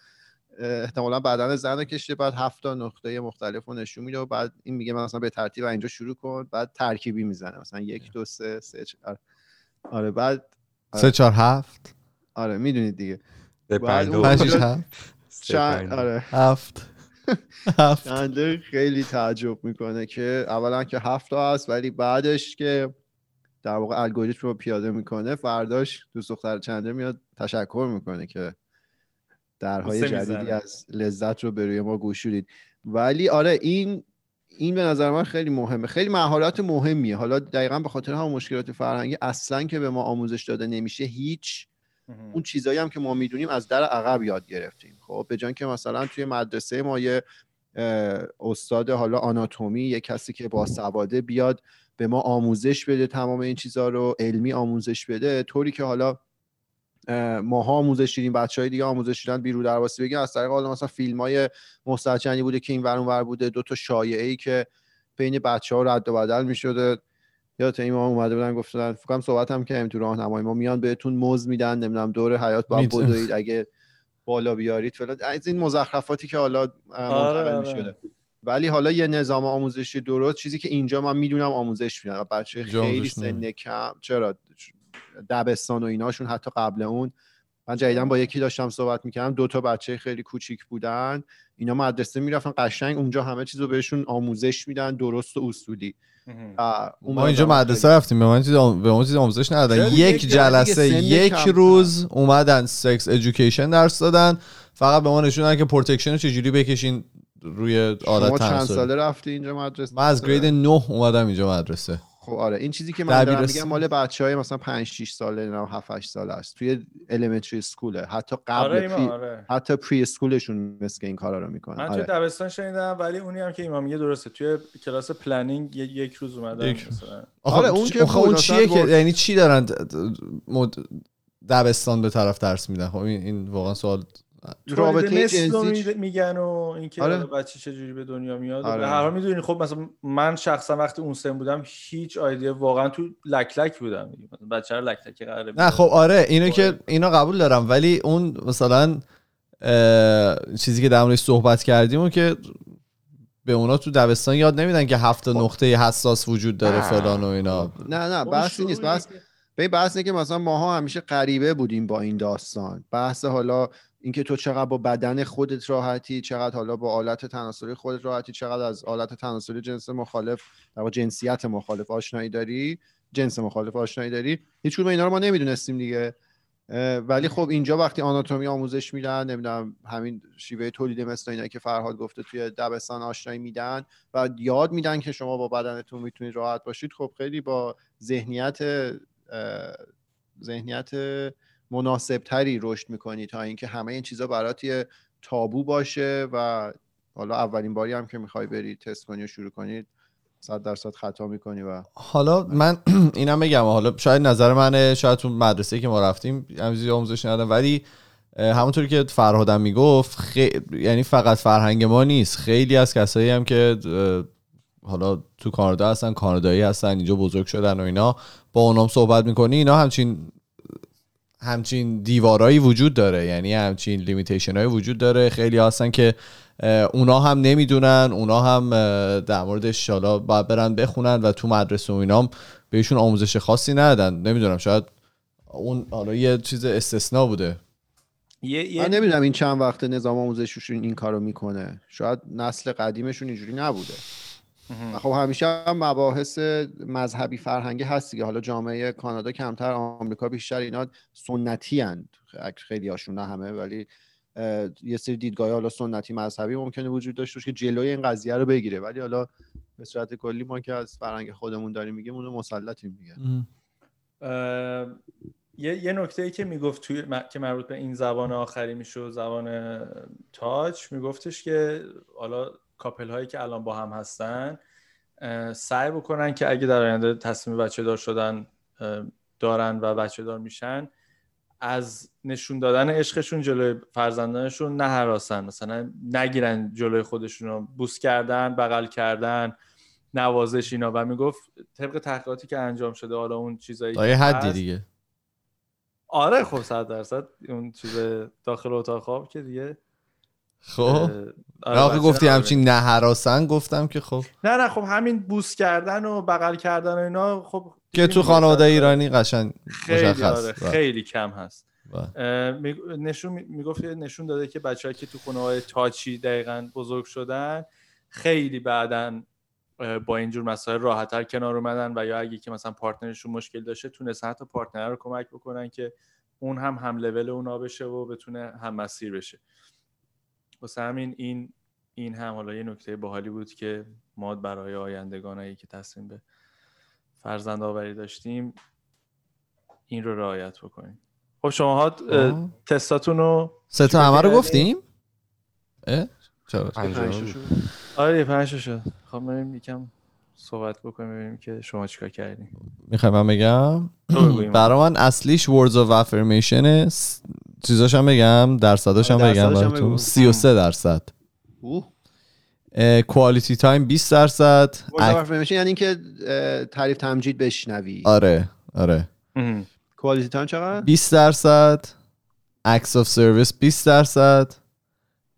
احتمالا بدن زن رو کشیده بعد هفت تا نقطه مختلف رو نشون میده و بعد این میگه مثلا به ترتیب اینجا شروع کن بعد ترکیبی می‌زنه مثلا یک دو سه سه چهار آره. بعد آره. سه چهار هفت؟ آره می‌دونید دیگه. بعد هفت؟ آره. هفت. [laughs] هفت. خیلی تعجب می‌کنه که اولا که هفت تا هست ولی بعدش که در واقع الگوریتم رو پیاده می‌کنه فرداش دوست دختر چندر میاد تشکر می‌کنه که درهای جدیدی از لذت رو به روی ما گوشودید ولی آره این این به نظر من خیلی مهمه. خیلی مهارت مهمیه. حالا دقیقا به خاطر هم مشکلات فرهنگی اصلا که به ما آموزش داده نمیشه هیچ اون چیزایی هم که ما می‌دونیم از در عقب یاد گرفتیم. خب به جان که مثلا توی مدرسه ما یه استاد حالا آناتومی یه کسی که با سواده بیاد به ما آموزش بده تمام این چیزها رو علمی آموزش بده طوری که حالا ماها آموزش دیدیم بچه های دیگه آموزش دیدن بیرو درواسی بگیم. از طریق حالا مثلا فیلم های مستچنی بوده که این ور ور بوده. دو تا شایعه ای که بین بچه ها رد و بدل می شده یا تا ایمان اومده بودن گفتن فکرم صحبت هم که تو راهنمایی. ما میان بهتون موز میدن نمی‌دونم دور حیات با بدوید اگه بالا بیارید فلان. از این مزخرفاتی که حالا آره, آره. شده ولی حالا یه نظام آموزشی درست چیزی که اینجا من می‌دونم آموزش میدن. بچه خیلی سن کم. چرا؟ دبستان و ایناشون حتی قبل اون. من جدیدن با یکی داشتم صحبت می‌کردم دو تا بچه خیلی کوچیک بودن. اینا مدرسه می‌رفتن قشنگ اونجا همه چیز رو بهشون آموزش میدن درست و اصولی. ما اینجا مدرسه رفتیم به من چیز آموزش ندادن. یک جلسه یک روز اومدن sex education درس دادن. فقط به ما نشون دادن که protection رو چجوری بکشین روی عادت چند ساله رفتی اینجا مدرسه؟ من از grade 9 اومدم اینجا مدرسه. خب آره این چیزی که من دارم میگم مال بچه های مثلا 5 6 ساله نه 7 8 ساله است. توی elementary school ه حتی قبل آره pre... آره. حتی preschool شون مثل این کارا رو می‌کنن. من توی آره. دبستان شنیدم ولی اونی هم که ایمان میگه درسته. توی کلاس planning یک روز اومدن یک مثلا. آره اون که اون چیه که یعنی چی دارن؟ مد... دبستان به طرف درس میدن؟ خب این, این واقعا سوال رابطه جنسی میگن و اینکه آره. بچه چجوری به دنیا میاد. آره. هر حال می‌دونی خب مثلا من شخصا وقتی اون سن بودم هیچ idea واقعا تو لک لک بودم بچه رو لک لک قراره نه خب آره اینو که اینا قبول دارم. ولی اون مثلا چیزی که در موردش صحبت کردیم و که به اونا تو دبستان یاد نمیدن که هفت خب. نقطه حساس وجود داره فلان و اینا. نه نه بحثی نیست. بحث به بحث که مثلا ماها همیشه غریبه بودیم با این داستان. بحث حالا اینکه تو چقدر با بدن خودت راحتی چقدر حالا با آلت تناسلی خودت راحتی چقدر از آلت تناسلی جنس مخالف در جنسیت مخالف آشنایی داری جنس مخالف آشنایی داری. هیچ اینا رو ما نمی‌دونستیم دیگه. ولی خب اینجا وقتی آناتومی آموزش میدن نمی‌دونم همین شیوه تولید مثل اینا که فرهاد گفته توی دبستان آشنایی میدن و یاد میدن که شما با بدنتون می‌تونید راحت باشید خب خیلی با ذهنیت ذهنیت مناسب تری رشد می‌کنی تا اینکه همه این چیزا برات یه تابو باشه و حالا اولین باری هم که می‌خوای بری تست کنی و شروع کنی صد درصد خطا می‌کنی و حالا من [clears throat] اینم بگم حالا شاید نظر منه شاید تو مدرسه که ما رفتیم هم چیزی آموزش ندادن ولی همونطوری که فرهادم می‌گفت خ... یعنی فقط فرهنگ ما نیست. خیلی از کسایی هم که حالا تو کانادا هستن کانادایی هستن اینجا بزرگ شدن و اینا با اونام صحبت می‌کنی اینا همچین همچین دیوارایی وجود داره یعنی همچین limitation های وجود داره. خیلی هستن که اونا هم نمی‌دونن اونا هم در موردش حالا باید برن بخونن و تو مدرسه و اینام بهشون آموزش خاصی ندادن. نمی‌دونم شاید اون حالا یه چیز استثنا بوده. من نمی‌دونم این چند وقت نظام آموزششون این کارو می‌کنه. شاید نسل قدیمشون اینجوری نبوده. خب همیشه هم مباحث مذهبی فرهنگی هست دیگه. حالا جامعه کانادا کمتر آمریکا بیشتر اینا سنتی هند خیلی هاشون نه همه ولی یه سری دیدگاه حالا سنتی مذهبی ممکنه وجود داشته باشه که جلوی این قضیه رو بگیره. ولی حالا به صورت کلی ما که از فرهنگ خودمون داریم میگیم اونو مسلطیم میگه یه, یه نکته ای که می‌گفت توی که مربوط به این زبان آخری میشه زبان تاچ میگفتش که حالا کاپل هایی که الان با هم هستن سعی بکنن که اگه در آینده تصمیم بچه دار شدن دارن و بچه دار میشن از نشون دادن عشقشون جلوی فرزندانشون نه حراسن مثلا نگیرن جلوی خودشون رو بوس کردن بغل کردن نوازش اینا. و می‌گفت طبق تحقیقاتی که انجام شده حالا اون چیزایی تا حدی دیگه. آره خب صد درصد اون چیز داخل اتاق خواب که دیگه خب؟ آره گفتی همچین نه حراسن گفتم که خب. نه نه خب همین بوس کردن و بغل کردن و اینا خب که تو خانواده ایرانی قشنگ خیلی آره بله. خیلی کم هست. بله. نشون می‌گفت نشون داده که بچه که تو خانواده تاچی دقیقا بزرگ شدن خیلی بعدا با اینجور مسائل راحتتر کنار اومدن و یا اگه که مثلا پارتنرشون مشکل داشته تونستن حتی پارتنر رو کمک بکنن که اون هم هم لول اونا بشه و بتونه هم مسیر بشه. واسه همین این این هم حالا یه نکته باحالی بود که ما برای آیندگانایی که تصمیم به فرزند آوری داشتیم این رو رعایت بکنیم. خب شما ها تستاتون رو سه تا همه رو گفتیم؟ اه؟ آره پنج شد. خب بریم یکم صحبت بکنیم ببینیم که شما چیکار کردیم می‌خوام من بگم؟ [clears throat] برای من اصلیش words of affirmation چیزاش هم بگم درصداش هم بگم براتون. 33 درصد. quality time 20 درصد. یعنی اینکه تعریف تمجید بشنوی. آره آره. quality time چقدر؟ 20 درصد. acts of service 20 درصد.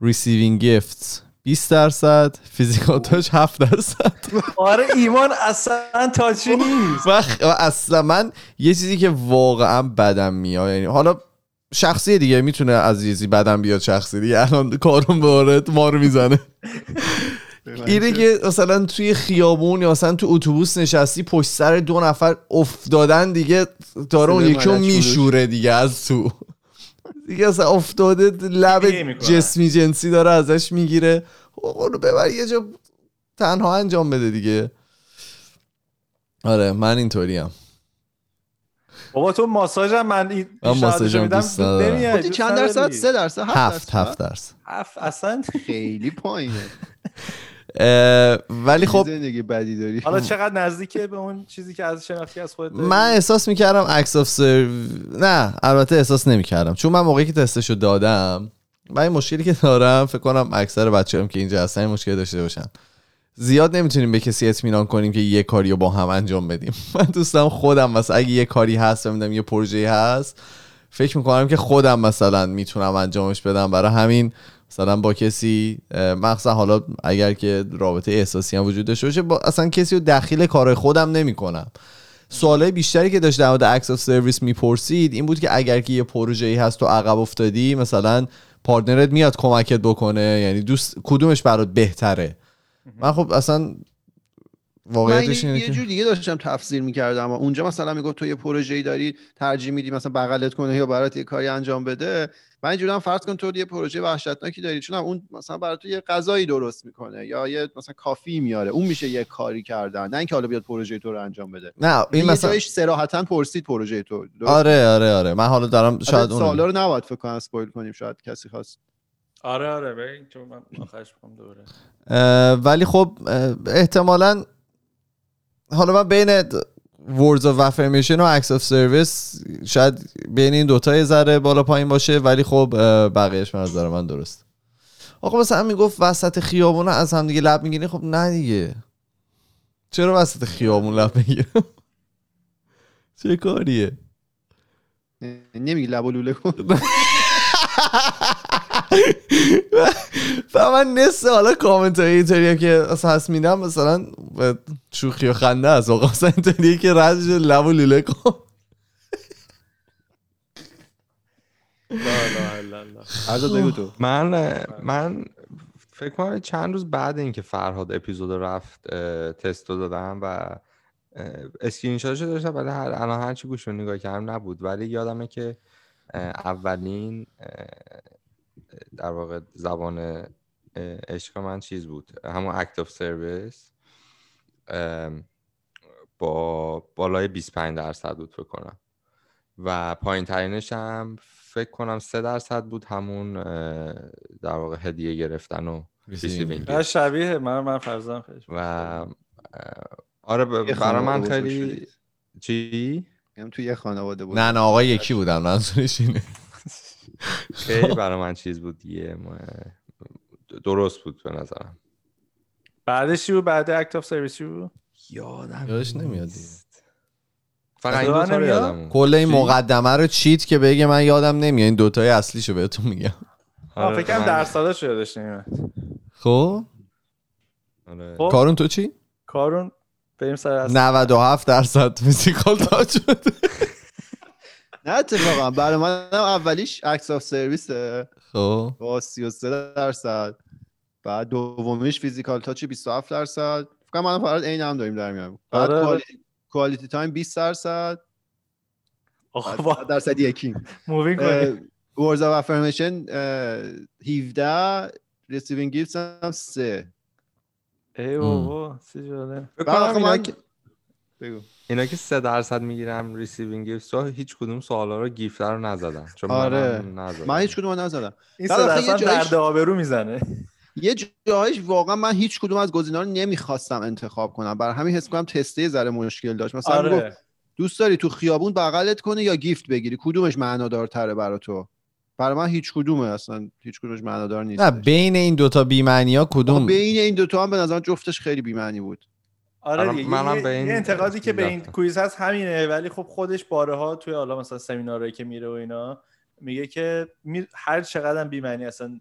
receiving gifts 20 درصد. physical touch 7 درصد. آره ایمان اصلا touchy نیست. و اصلا من یه چیزی که واقعا بدم میاد یعنی حالا شخصی دیگه می‌تونه عزیزی بدم بیاد شخصی دیگه. الان کارون به ما رو می‌زنه. اینه که مثلا توی خیابون یا مثلا تو اتوبوس نشستی پشت سر دو نفر افتادن دیگه داره اون یکی میشوره دیگه از تو. دیگه اصلا افتاده لب جسمی جنسی داره ازش می‌گیره. اونو ببر یه جا تنها انجام بده دیگه. آره من اینطوریم. بابا تو ماساژ هم من این من ماساژم دوست ندارم. خب چند درصد؟ سه درصد هفت هفت درصد. هفت اصلا [laughs] خیلی پایینه. ولی خب زندگی بدی داری. حالا چقدر نزدیکه به اون چیزی که از شناختی از خودت من احساس می‌کردم عکس آف سرو نه البته احساس نمی‌کردم. چون من موقعی که تستشو دادم من این مشکلی که دارم فکر کنم اکثر بچه‌ام که اینجا هستن این مشکل داشته باشن. زیاد نمی‌تونیم به کسی اطمینان کنیم که یه کاری رو با هم انجام بدیم. [laughs] من دوستم خودم مثلا اگه یه کاری هست و یه پروژه هست فکر می‌کنم که خودم مثلا می‌تونم انجامش بدم. برای همین مثلا با کسی مخصوصا حالا اگر که رابطه احساسی هم وجود داشته باشه با اصلا کسی رو دخیل کار خودم نمی‌کنم. سوالای بیشتری که داشت در مورد اکس سرویس می‌پرسید این بود که اگر که یه پروژه ای هست تو عقب افتادی مثلا پارتنرت میاد کمکت بکنه؟ یعنی دوست کدومش برات بهتره؟ من خب اصلا واقعیتش اینه یه جور دیگه داشتم تفسیر می‌کردم و اونجا مثلا می‌گفت تو یه پروژه ای داری ترجیح میدی مثلا بغلت کنه یا برات یه کاری انجام بده. من اینجوری هم فرض کن تو یه پروژه وحشتناکی داری چون اون مثلا برای تو یه غذایی درست می‌کنه یا یه مثلا کافی میاره. اون میشه یه کاری کردن نه اینکه حالا بیاد پروژه تو رو انجام بده. نه این مثلا جایش صراحتا پرسید پروژه تو آره آره آره. من حالا دارم شاید اون سوالا رو نباید فکر کنم اسپویل کنیم شاید کسی خواست آره آره ببین چون من آخرش دوره ولی خب احتمالاً حالا من بین Words of Affirmation و Acts of Service شاید بین این دوتا یه ذره بالا پایین باشه ولی خب بقیهش من از من درست. آقا مثلا می‌گفت وسط خیابون از هم دیگه لب می‌گیری خب نه دیگه. چرا وسط خیابون لب می‌گیره؟ [laughs] چه کاریه؟ نمیگی لب و لوله کن. [laughs] و من نصف حالا کامنت های اینطوری که اصلا هست میدم مثلا شوخی و خنده از آقا اصلا اینطوریه که ردش لب و لوله کن. من من فکر کنم چند روز بعد اینکه فرهاد اپیزود رفت تست دادم و اسکرین شاتشو داشتم ولی الان هرچی گوشی رو نگاه کردم نبود. ولی یادمه که اولین در واقع زبان عشق من چیز بود؟ همون act of service با بالای 25 درصد بود فکر کنم. و پایین ترینش هم فکر کنم 3 درصد بود همون در واقع هدیه گرفتن و receiving شبیه من من فرضاً خیلی و آره برای من خیلی چی؟ هم توی یه خانواده بود نه نه آقا یکی بودن منظورش اینه. خیلی برای من چیز بود یه درست بود به نظرم. بعدش چی بود؟ بعد act of service بود؟ یادم یادش نمیاد فقط این دوتا رو یادم کل این مقدمه رو چید که بگه من یادم نمیاد. این دوتای اصلیشو بهتون میگم. آره فکرم درصدش یادش نمیاد. خب, آره. خب. کارون تو چی؟ کارون بریم سر 97 درصد physical touch شده. نه اتفاقا. برای من اولیش acts of service خب. با 33 درصد. بعد دومیش physical touch 27 درصد. فکر من فقط عین هم داریم در میاریم. بعد آره. quality time 20 درصد. درصد یکی. مووینگ کنیم ورز اف افرمیشن 17 ریسیوینگ گیفتس هم 3 ای بابا سی جاله بگو. اینا که سه درصد می‌گیرم ریسیوینگ گیفت هیچ کدوم سوالا رو گیفت رو نزدن. چون آره. من, من هیچ کدوم نزدم. این سه درصد درد آبرو می‌زنه. یه جایش واقعا من هیچ کدوم از گزینا رو نمی‌خواستم انتخاب کنم. برای همین حس کنم تسته ذره مشکل داشت. مثلا آره. دوست داری تو خیابون بغلت کنه یا gift بگیری؟ کدومش معنادارتره برای تو? برای من هیچ کدومه. اصلا هیچ کدومش معنادار نیست. نه بین این دوتا بی‌معنی ها کدوم بین این دوتا هم به نظر جفتش خیلی بی‌معنی بود. آره دیگه منم به این یه انتقادی که به این quiz هست همینه ولی خب خودش بارها توی حالا مثلا سمینارهایی که میره و اینا میگه که هر چقدر بی معنی اصلا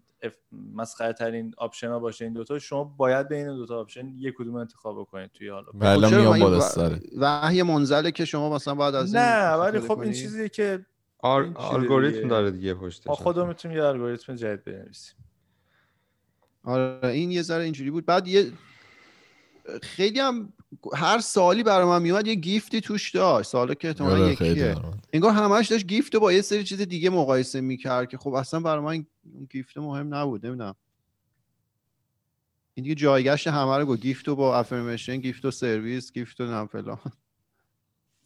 مسخره ترین option ها باشه این دوتا شما باید بین این دوتا option یک کدوم انتخاب بکنید توی حالا. بله میام بالا سره وحی منزله که شما مثلا باید از نه ولی خب این چیزیه که الگوریتم داره دیگه پشتش. ما خودمون می‌تونیم یه الگوریتم جدید بنویسیم. آره این یه ذره اینجوری بود. بعد یه خیلی هم هر سالی برای من میومد یه گیفتی توش داشت. سالا که احتمالا یکیه انگار همش داشت گیفت با یه سری چیز دیگه مقایسه می‌کرد که خب اصلا برای من اون گیفت مهم نبود نمی‌دونم. این دیگه جایگشت همه رو گفت گیفت و با افرمیشن گیفت و سرویس گیفت و نم فلان.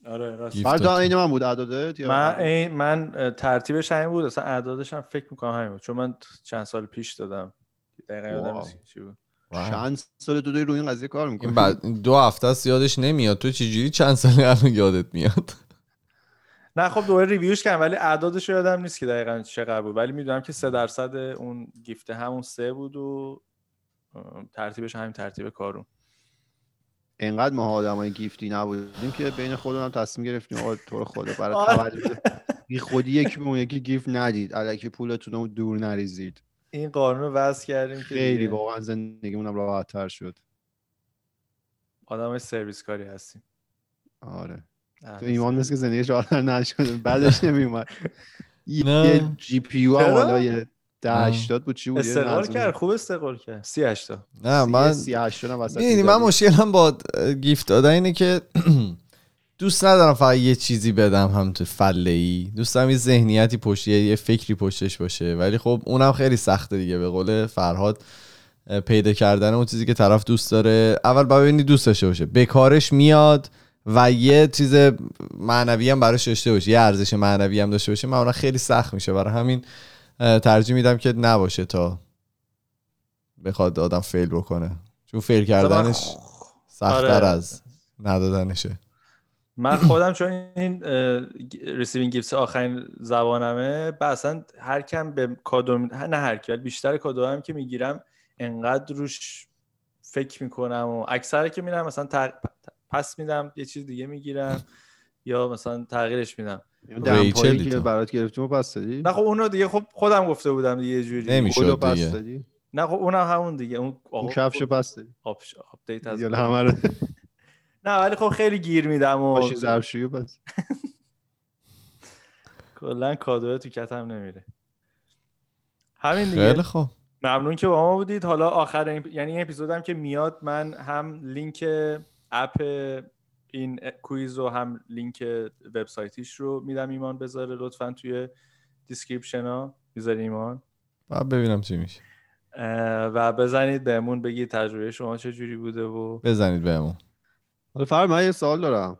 آره راست. این من بود اعدادت من این من ترتیبش همین بود. اصلا اعدادش هم فکر می‌کنم همین بود. چون من چند سال پیش دادم. دقیقا یادم چی بود. چند سال تو روی این قضیه کار می‌کنی؟ بعد دو هفته است یادش نمیاد. تو چجوری چند سالی الان [laughs] یادت میاد؟ نه خب دوباره ریویوش کردم ولی اعدادش یادم نیست که دقیقا چقدر بود. ولی می‌دونم که سه درصد اون گیفته همون سه بود و ترتیبش همین ترتیب کارون انقدر ما آدمای gift ی نبودیم که بین خودمون هم تصمیم گرفتیم آقا تو خدا برای آره. بی خودی یکی به یکی gift ندید. الکی پولتون رو دور نریزید. این قانون رو وضع کردیم که خیلی واقعا زندگیمون راحت تر شد. آدم سرویس کاری هستیم. آره. تو ایمان مثل که زندگیش راحت نشد بعدش نمیومد یه GPU هم حالا یه ده هشتاد بود. چی بود؟ استقلال کرد. خوب استقلال کرد. سی هشتا نه من سی هشتا من مشکلم با گیفت دادن اینه که [clears throat] دوست ندارم فقط یه چیزی بدم هم تو فله ای دوست دارم یه ذهنیتی پشت یه فکری پشتش باشه. ولی خب اونم خیلی سخته دیگه. به قول فرهاد پیدا کردن اون چیزی که طرف دوست داره اول ببینی دوست داشته باشه. به کارش میاد و یه چیز معنوی هم براش داشته باشه. یه ارزش معنوی هم داشته باشه. معمولا خیلی سخت میشه. برای همین ترجیح میدم که نباشه تا بخواد آدم fail بکنه. چون fail کردنش سخت‌تره از ندادنشه. من خودم چون این receiving gift آخرین زبانمه اصلا هر کم به کادو نه هر کی بیشتر کادو هم که می‌گیرم انقدر روش فکر می‌کنم و اکثر که میرم مثلا پس میدم یه چیز دیگه می‌گیرم یا مثلا تغییرش میدم. ریچل که برات گرفتیم و پس دادی؟ نه خب اونو دیگه خب خودم گفته بودم دیگه یه جوری. نمی‌شد دیگه. نه خب اونم همون دیگه. اون اون کفش پس دادی. آپدیت از همه رو. [laughs] نه ولی خب خیلی گیر میدم و ماشین ظرفشویی پس [laughs] کلا کادو تو کتم نمیره. همین دیگه. خیلی خوب. ممنون که با ما بودید. حالا آخر این... یعنی این اپیزودم که میاد من هم لینک اپ این quiz و هم لینک وبسایتیش رو میدم ایمان بذاره لطفا توی description ها. می‌ذاری ایمان؟ بعد ببینم چی میشه. و بزنید بهمون بگید تجربه شما چه جوری بوده و بزنید بهمون. حالا فرم من یه سوال دارم.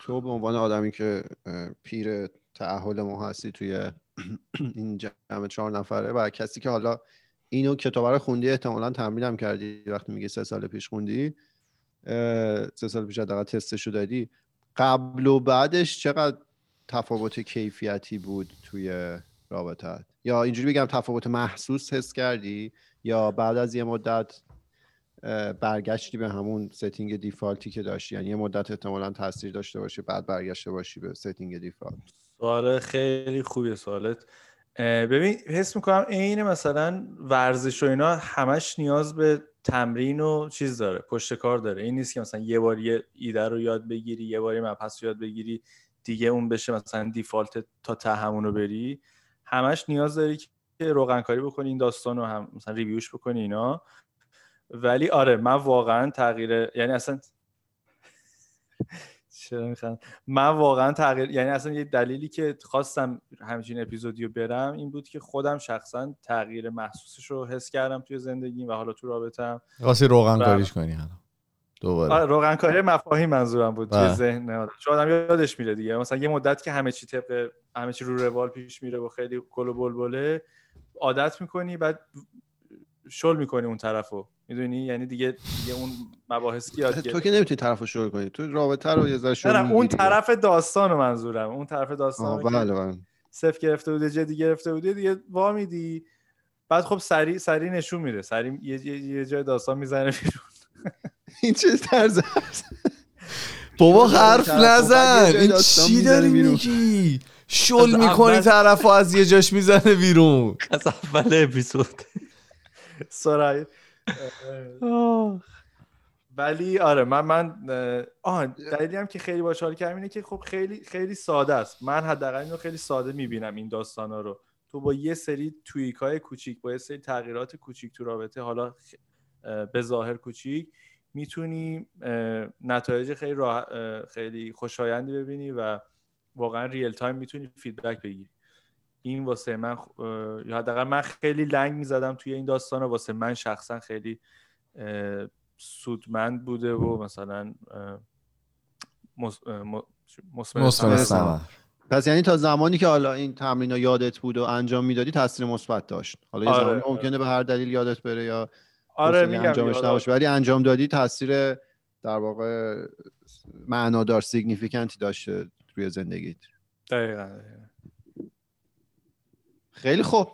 تو به عنوان آدمی که پیر تأهل ما هستی توی [clears throat] این جمع چهار نفره و کسی که حالا اینو کتاب رو خوندی احتمالا تمرینم کردی وقتی میگی سه سال پیش خوندی سه سال پیش حداقل تستشو دادی. قبل و بعدش چقدر تفاوت کیفیتی بود توی رابطت یا اینجوری بگم تفاوت محسوس حس کردی یا بعد از یه مدت برگشتی به همون setting default ی که داشتی. یعنی یه مدت احتمالا تاثیر داشته باشه بعد برگشته باشی به setting default سوال خیلی خوبی سوالت. ببین حس می‌کنم عین مثلا ورزش و اینا همش نیاز به تمرین و چیز داره پشت کار داره. این نیست که مثلا یه بار یه ایده رو یاد بگیری یه باری مبحث رو یاد بگیری دیگه اون بشه مثلا دیفالت تا ته رو بری. همش نیاز داری که روغن کاری بکنی این داستان هم مثلا ریویوش بکنی اینا. ولی آره من واقعا تغییر یعنی اصلا [laughs] چرا می‌خوام من واقعا تغییر یعنی اصلا یه دلیلی که خواستم همچین اپیزودیو برم این بود که خودم شخصا تغییر محسوسش رو حس کردم توی زندگیم و حالا تو رابطم. واسه روغن کاریش کنی حالا. دوباره. آره روغن کاری مفاهیم منظورم بود توی. ذهن چون آدم یادش میره دیگه. مثلا یه مدت که همه چی طبق همه چی رو روال پیش میره و خیلی گل و بلبله عادت می‌کنی بعد شل می‌کنی اون طرفو. می‌دونی؟ یعنی دیگه دیگه اون مباحث یاد تو که نمی‌تونی طرفو شروع کنی. تو رابطه رو یه ذره شروع نه اون طرف داستان رو منظورم. اون طرف داستان بله بله. صفر گرفته بوده جدی گرفته بوده دیگه وا میدی. بعد خب سری سری نشون میده. سری یه, یه جای داستان می‌زنه بیرون. [laughs] این چه طرز بابا حرف نزن. این چی داری میگی؟ شل می‌کنی طرف از یه جاش می‌زنه بیرون. از اول اپیزود. سرای ولی آره من من آه دلیلی هم که خیلی باش حال کردم اینه که خب خیلی خیلی ساده است. من حداقل اینو خیلی ساده می‌بینم این داستانا رو. تو با یه سری tweak های کوچیک با یه سری تغییرات کوچیک تو رابطه حالا به ظاهر کوچیک می‌تونی نتایج خیلی خیلی خوشایندی ببینی و واقعا real time می‌تونی feedback بگیری. این واسه من یا حداقل من خیلی لنگ می‌زدم توی این داستان و واسه من شخصا خیلی سودمند بوده و مثلا مسمر پس یعنی تا زمانی که حالا این تمرین ها یادت بود و انجام می‌دادی تاثیر مثبت داشت. حالا یه آره، زمانی آره. ممکنه به هر دلیل یادت بره یا آره میگم انجامش نباشه. ولی انجام دادی تاثیر در واقع معنادار سیگنیفیکنتی داشته روی زندگیت. دقیقا, خیلی خوب.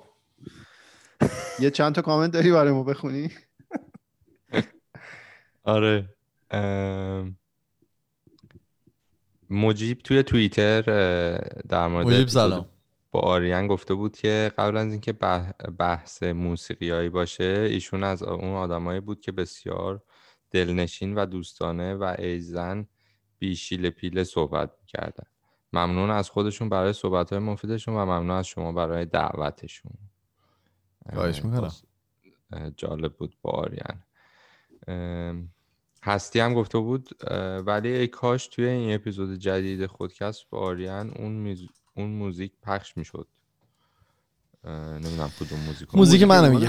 یه چند تا کامنت داری برای ما بخونی؟ [laughs] آره. مجیب توی توییتر در مورد مجیب سلام. با آریان گفته بود که قبل از اینکه بحث موسیقیایی باشه ایشون از اون آدمایی بود که بسیار دلنشین و دوستانه و ایزن بیشیل پیله صحبت می‌کردن. ممنون از خودشون برای صحبت های مفیدشون و ممنون از شما برای دعوتشون. خواهش می‌کنم. جالب بود با آریان. هستی هم گفته بود ولی ای کاش توی این اپیزود جدید خودکست با آریان اون, اون موزیک پخش می‌شد. نمی‌دونم کدوم موزیک موزیک منو میگه.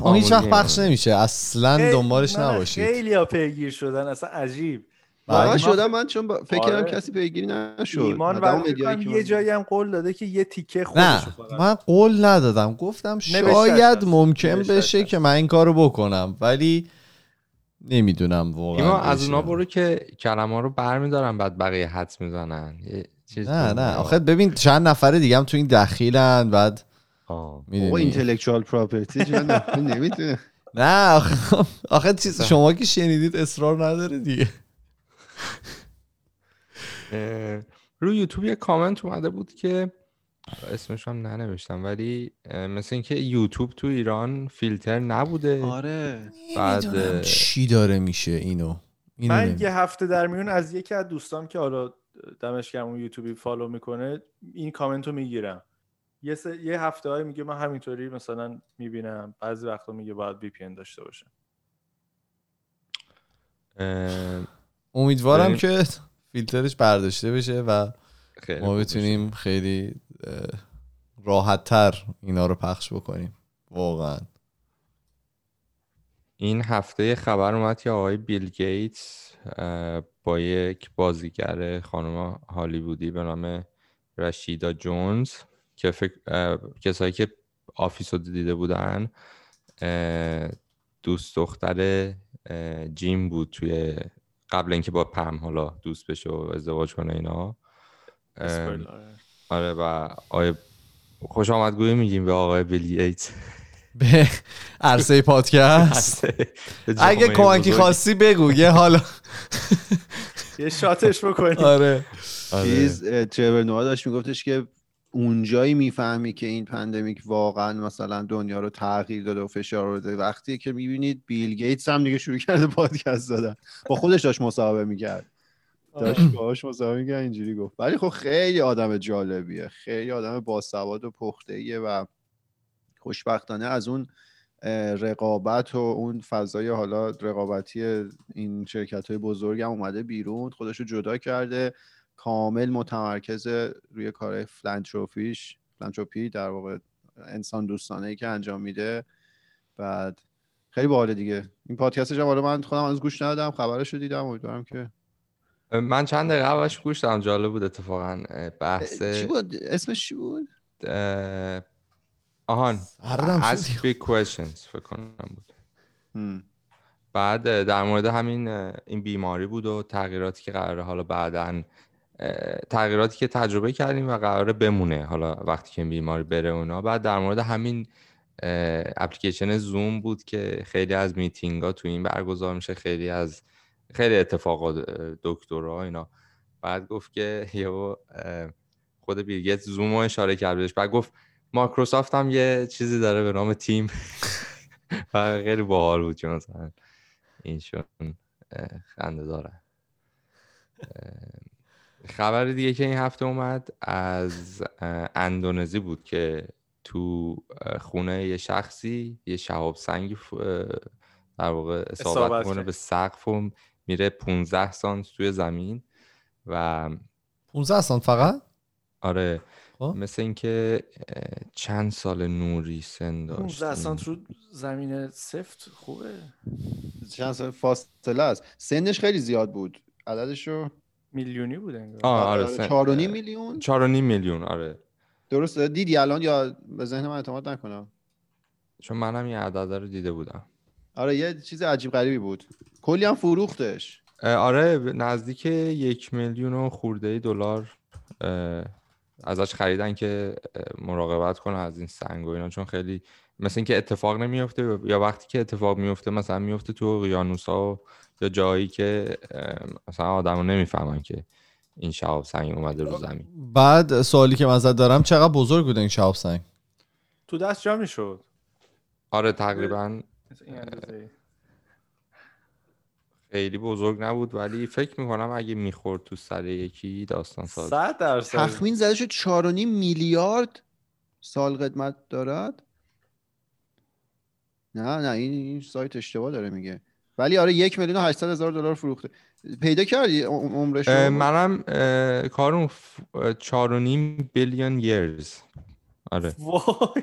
اون هیچ وقت پخش نمیشه. اصلا دنبالش نباشید. خیلی ها پیگیر شدن. اصلا عجیب. من شدم من چون با... فکر کردم آره. کسی پیگیری نشد. ایمان یه جایی هم قول داده که یه تیکه خودش نه من قول ندادم. گفتم شاید ممکن بشه که من این کارو بکنم ولی نمی‌دونم واقعا از اونا برو که کلمه رو برمیدارن بعد بقیه حدس می‌زنن. نه نه. آخه ببین چند نفر دیگه هم تو این دخیلن بعد او اینتלקچوال پراپرتی نمی‌تونه. نه آخه آخه چیز شما که شنیدید اصرار نداره دیگه. روی یوتیوب یه کامنت اومده بود که اسمش هم ننوشتم ولی مثل اینکه یوتیوب تو ایران فیلتر نبوده. آره. بعد چی داره میشه اینو, اینو من یه هفته در میون از یکی از دوستام که حالا دمش اون یوتیوبی follow می‌کنه این کامنت رو می‌گیرم. یه, یه هفته های میگه من همینطوری مثلا می‌بینم. بعضی وقتا میگه باید VPN داشته باشم. امیدوارم که فیلترش برداشته بشه و ما بتونیم خیلی راحت تر اینا رو پخش بکنیم. واقعا. این هفته خبر اومد که آقای بیل گیتس با یک بازیگر خانم هالیوودی به نام رشیدا جونز که فکر... کسایی که Office رو دیده بودن دوست دختر جیم بود توی قبل اینکه با پم حالا دوست بشه و ازدواج کنه اینا. آره و آقای خوش آمدگویی میگیم به آقای بیل گیتس به عرصه پادکست. اگه کمکی خواستی بگو یه حالا. یه شاتش بکنی آره. چیز تریور نوآ داشت میگفتش که اونجایی می‌فهمی که این pandemic واقعا مثلا دنیا رو تغییر داده و فشار داده وقتی که می‌بینید بیل گیتس هم دیگه شروع کرده پادکست دادن. با خودش داشت مصاحبه می‌کرد. داشت باهاش مصاحبه می‌کرد اینجوری گفت. ولی خب خیلی آدم جالبیه. خیلی آدم باسواد و پخته و خوشبختانه از اون رقابت و اون فضای حالا رقابتی این شرکت های بزرگ هم اومده بیرون. خودش رو جدا کرده. کامل متمرکز روی کار فلانتروفیش فلانتروپی در واقع انسان دوستانه ای که انجام میده. بعد خیلی باحال دیگه. این پادکستش هم حالا من خودم از گوش ندادم خبرش رو دیدم امیدوارم که من چند دقیقه اولش گوش دادم جالب بود اتفاقا بحث چی بود؟ اسمش چی بود؟ آهان. ask big questions فکر کنم بود. بعد در مورد همین این بیماری بود و تغییراتی که قراره حالا بعدا تغییراتی که تجربه کردیم و قراره بمونه. حالا وقتی که بیماری بره اونا. بعد در مورد همین اپلیکیشن زوم بود که خیلی از میتینگ ها تو این برگزار میشه. خیلی از خیلی اتفاقات دکترها اینا. بعد گفت که [laughs] یهو خود بیلگیت زوم رو اشاره کرد بعد گفت مایکروسافت هم یه چیزی داره به نام تیم. [laughs] و خیلی باحال بود چون اینشون خنده داره. خبر دیگه که این هفته اومد از اندونزی بود که تو خونه یه شخصی یه شهاب سنگی در واقع اصابت کنه به سقف و میره 15 سانت توی زمین و 15 سانت فقط؟ آره. خب. مثل اینکه چند سال نوری سن داشت. 15 سانت رو زمین سفت خوبه. چند سال فاصله است. سنش خیلی زیاد بود. عددش رو میلیونی بود انگار. آه آره آره نیم میلیون چهار و نیم میلیون آره. درسته؟ دیدی الان یا به ذهن من اعتماد نکنم؟ چون منم این عدد رو دیده بودم. آره یه چیز عجیب غریبی بود. کلی هم فروختش. آره نزدیک یک میلیون و خورده دلار ازش خریدن که مراقبت کنه از این سنگ و اینا. چون خیلی مثل اینکه اتفاق نمیفته یا وقتی که اتفاق میفته مثلا میفته تو اقیانوس ها و یا جایی که اه، مثلا آدمو نمی‌فهمن که این شهاب سنگ اومده رو زمین. بعد سوالی که من ازت دارم چقدر بزرگ بوده این شهاب سنگ؟ تو دست جا می‌شد. آره تقریبا این اندازه. خیلی بزرگ نبود ولی فکر می‌کنم اگه می‌خورد تو سر یکی داستان ساز. صد درصد. تخمین زده شد چهار و نیم میلیارد سال قدمت دارد. نه نه این, این سایت اشتباه داره میگه. ولی آره یک میلیون و 800 هزار دلار فروخته. پیدا کردی عم- عمرش منم اه، چهار و نیم بیلیون years. آره. وای.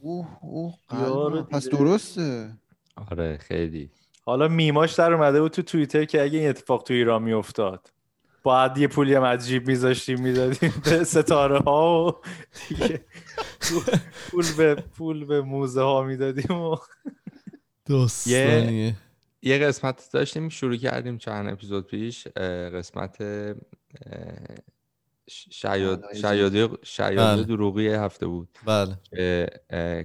اوه اوه. پس. درسته. آره خیلی. حالا میماش در اومده بود تو توییتر که اگه این اتفاق تو ایران میافتاد باید یه پولی هم از جیب میذاشتیم می‌دادیم به ستاره ها و دیگه. پول- [laughs] پول به پول به موزه ها می‌دادیم و دوستانیه یه قسمت داشتیم شروع کردیم چند اپیزود پیش قسمت شیاد. شیادی بله. دروغی هفته بود بله که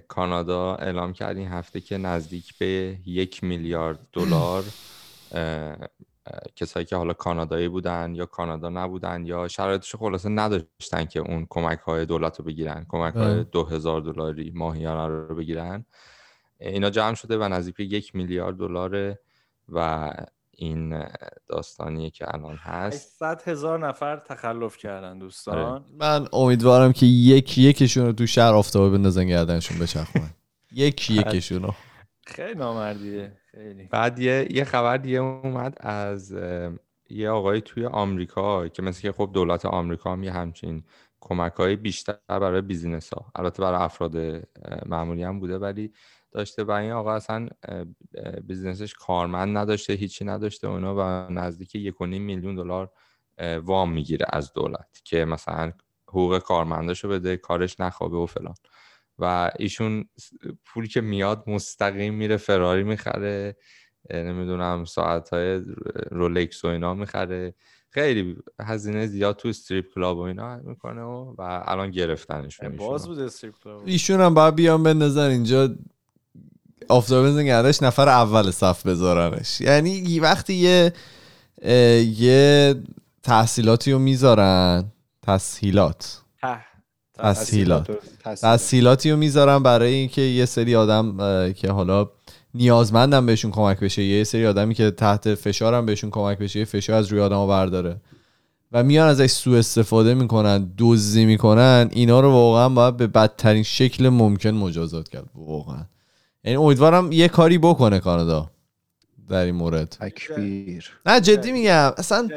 کانادا اعلام کرد این هفته که نزدیک به یک میلیارد دلار [clears throat] کسایی که حالا کانادایی بودن یا کانادا نبودن یا شرایطش خلاصه نداشتن که اون کمک های دولت رو بگیرن کمک های بله. دو هزار دلاری ماهیانه رو بگیرن اینا جمع شده و نزدیک به یک میلیارد دلاره و این داستانیه که الان هست. 800 هزار نفر تخلف کردن دوستان. من امیدوارم که یکی یکشون رو تو شهر آفتابه بندازن گردنشون بچرخونن. [laughs] یکی یکشون رو. خیلی نامردیه خیلی. بعد یه, یه خبر دیگه اومد از یه آقای توی آمریکا که مثل که خب دولت آمریکا هم یه همچین کمک های بیشتر برای بیزینس ها البته برای افراد معمولی هم بوده ولی داشته و این آقا اصلا business ش کارمند نداشته هیچی نداشته و اینا و نزدیک یک و نیم میلیون دلار وام می‌گیره از دولت که مثلا حقوق کارمنداشو بده کارش نخوابه و فلان. و ایشون س- پول که میاد مستقیم میره فراری می‌خره نمی‌دونم ساعت های رولکس و اینا می‌خره. خیلی هزینه زیاد تو strip club و اینا می‌کنه و, و الان گرفتنشون باز. بود استریپ کلاب ایشون هم باید بیان بندازن اینجا آفتابه گردنش نفر اول صف بذارنش. یعنی وقتی یه یه تحصیلاتی رو می‌ذارن تسهیلات. تسهیلات. تسهیلات. تسهیلاتی رو می‌ذارن برای اینکه یه سری آدم که حالا نیازمندم بهشون کمک بشه یه سری آدمی که تحت فشارم بهشون کمک بشه یه فشار از روی آدم برداره. و میان ازش سوء استفاده می‌کنن دزدی می‌کنن اینا رو واقعا باید به بدترین شکل ممکن مجازات کرد واقعا. یعنی امیدوارم یه کاری بکنه کانادا در این مورد. تکبیر نه جدی میگم. اصلا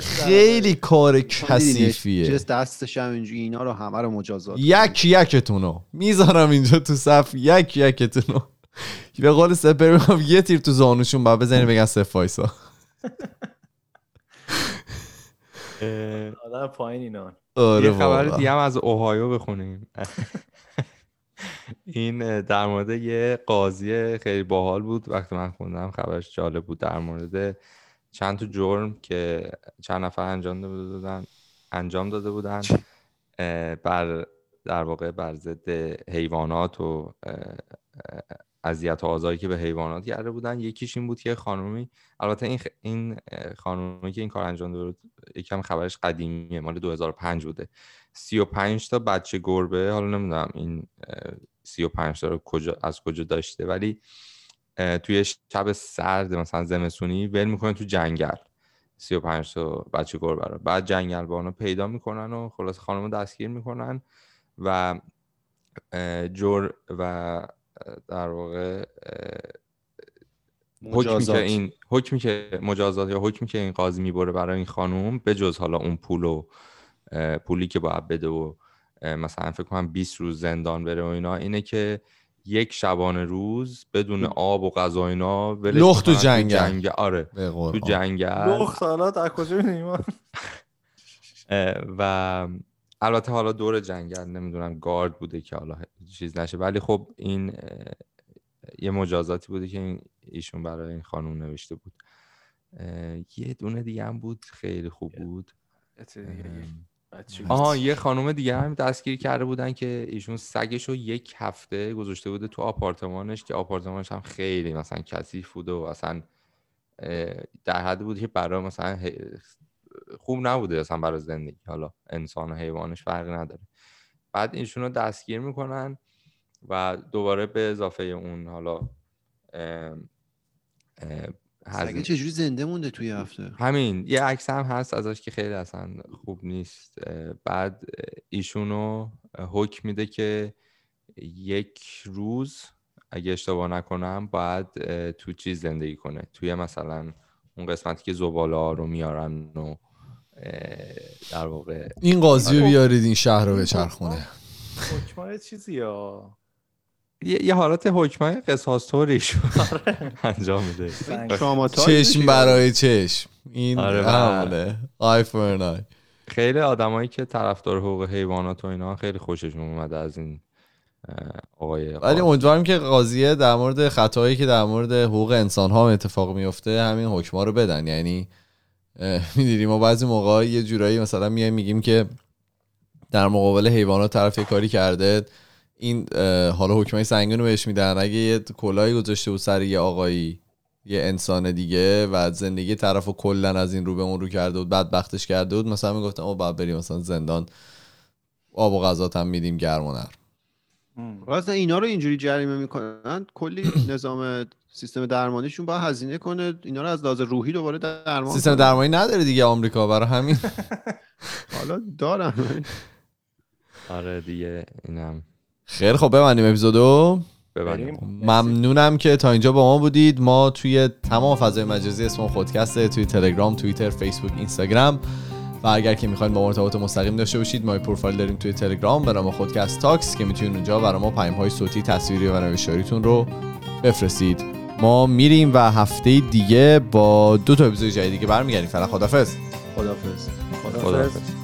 خیلی کار کثیفیه. چه دستش هم اینجوری اینا رو همه رو مجازات یک یکتونو. می‌ذارم اینجا تو صف. یک یکتونو. به قول سپر میگم یه تیر تو زانوشون باید بزنی بگن صف وایسا. آدم پایین اینا. آره یه خبر. دیگه هم از اوهایو بخونیم. [laughs] این در مورد یه قاضی خیلی باحال بود. وقتی من خوندم خبرش جالب بود در مورد چند تا جرم که چند نفر انجام داده بودن انجام داده بودن بر در واقع بر ضد حیوانات و اذیت و آزاری که به حیوانات کرده بودن. یکیش این بود که خانومی البته این خ... این خانومی که این کار انجام داده بود یکم خبرش قدیمیه مال 2005 بوده. 35 تا بچه گربه حالا نمی‌دونم این اه، 35 تا رو کجا از کجا داشته ولی توی شب سرد مثلا زمستونی ول می‌کنه تو جنگل. 35 تا بچه گربه رو. بعد جنگل رو پیدا می‌کنن و خلاص خانم دستگیر می‌کنن و جر و در واقع حکمی که. این حکمی که مجازات یا حکمی که این قاضی می‌بره برای این خانوم به جز حالا اون پول و پولی که باید بده و مثلا فکر کنم 20 روز زندان بره و اینا اینه که یک شبانه روز بدون آب و غذا اینا لخت تو جنگل. آره تو جنگل. لخت حالا از کجا [laughs] و البته حالا دور جنگل نمی‌دونم گارد بوده که حالا چیز نشه. ولی خب این یه مجازاتی بوده که این ایشون برای این خانوم نوشته بود. یه دونه دیگه هم بود خیلی خوب بود. آها یه خانوم دیگه هم دستگیر کرده بودن که ایشون سگش رو یک هفته گذاشته بوده تو آپارتمانش که آپارتمانش هم خیلی مثلا کثیف بوده و اصلا در حد بود که برای مثلا خوب نبوده اصلا برای زندگی. حالا انسان و حیوانش فرقی نداره. بعد ایشون رو دستگیر می‌کنن و دوباره به اضافه اون حالا سگه چجوری زنده مونده توی هفته؟ همین. یه عکس هم هست ازش که خیلی اصلا خوب نیست. بعد ایشونو حکم میده که یک روز اگه اشتباه نکنم باید تو چیز زندگی کنه. توی مثلا اون قسمتی که زباله ها رو میارن و در واقع این قاضی رو بیارید این شهر رو به چرخونه حکمای چیزی ها؟ یه, حالت حکمای قصاص [laughs] آره. انجام میده. چشم برای چشم. این آره همونه آی فور خیلی آدمایی که طرفدار حقوق حیوانات و اینا خیلی خوششون اومده از این آقای ولی امیدوارم که قاضیه در مورد خطایی که در مورد حقوق انسان ها اتفاق میفته همین حکما رو بدن. یعنی [laughs] می‌دونی ما بعضی موقع یه جورایی مثلا میایم میگیم که در مقابل حیوانات طرف کاری کرده این حالا حکمای سنگین رو بهش میدن. اگه یه کلاهی گذاشته بود سر یه آقایی یه انسان دیگه و زندگی طرف رو کلا از این رو به اون رو کرده بود بدبختش کرده بود مثلا می‌گفتم او بعد بریم مثلا زندان آب و غذا هم میدیم گرم و اینا رو اینجوری جریمه می‌کنن کلی [clears throat] نظام سیستم درمانیشون باید هزینه کنه اینا رو از لحاظ روحی دوباره درمان سیستم درمانی نداره دیگه آمریکا برای همین. [laughs] [laughs] حالا دارن آره دیگه اینم. خیلی خب ببندیم اپیزودو ممنونم که تا اینجا با ما بودید. ما توی تمام فضای مجازی اسم خودکسته توی تلگرام توییتر فیسبوک اینستاگرام. و اگر که می‌خواین با مرتبط مستقیم داشته باشید ما پروفایل داریم توی تلگرام به نام خودکست تاکس که می‌تونید اونجا برای ما پیام های صوتی تصویری و نوشتاریتون رو بفرستید. ما میریم و هفته دیگه با دو تا اپیزود جدیدی که برمیگردیم. فعلا خدافظ خدافظ خدافظ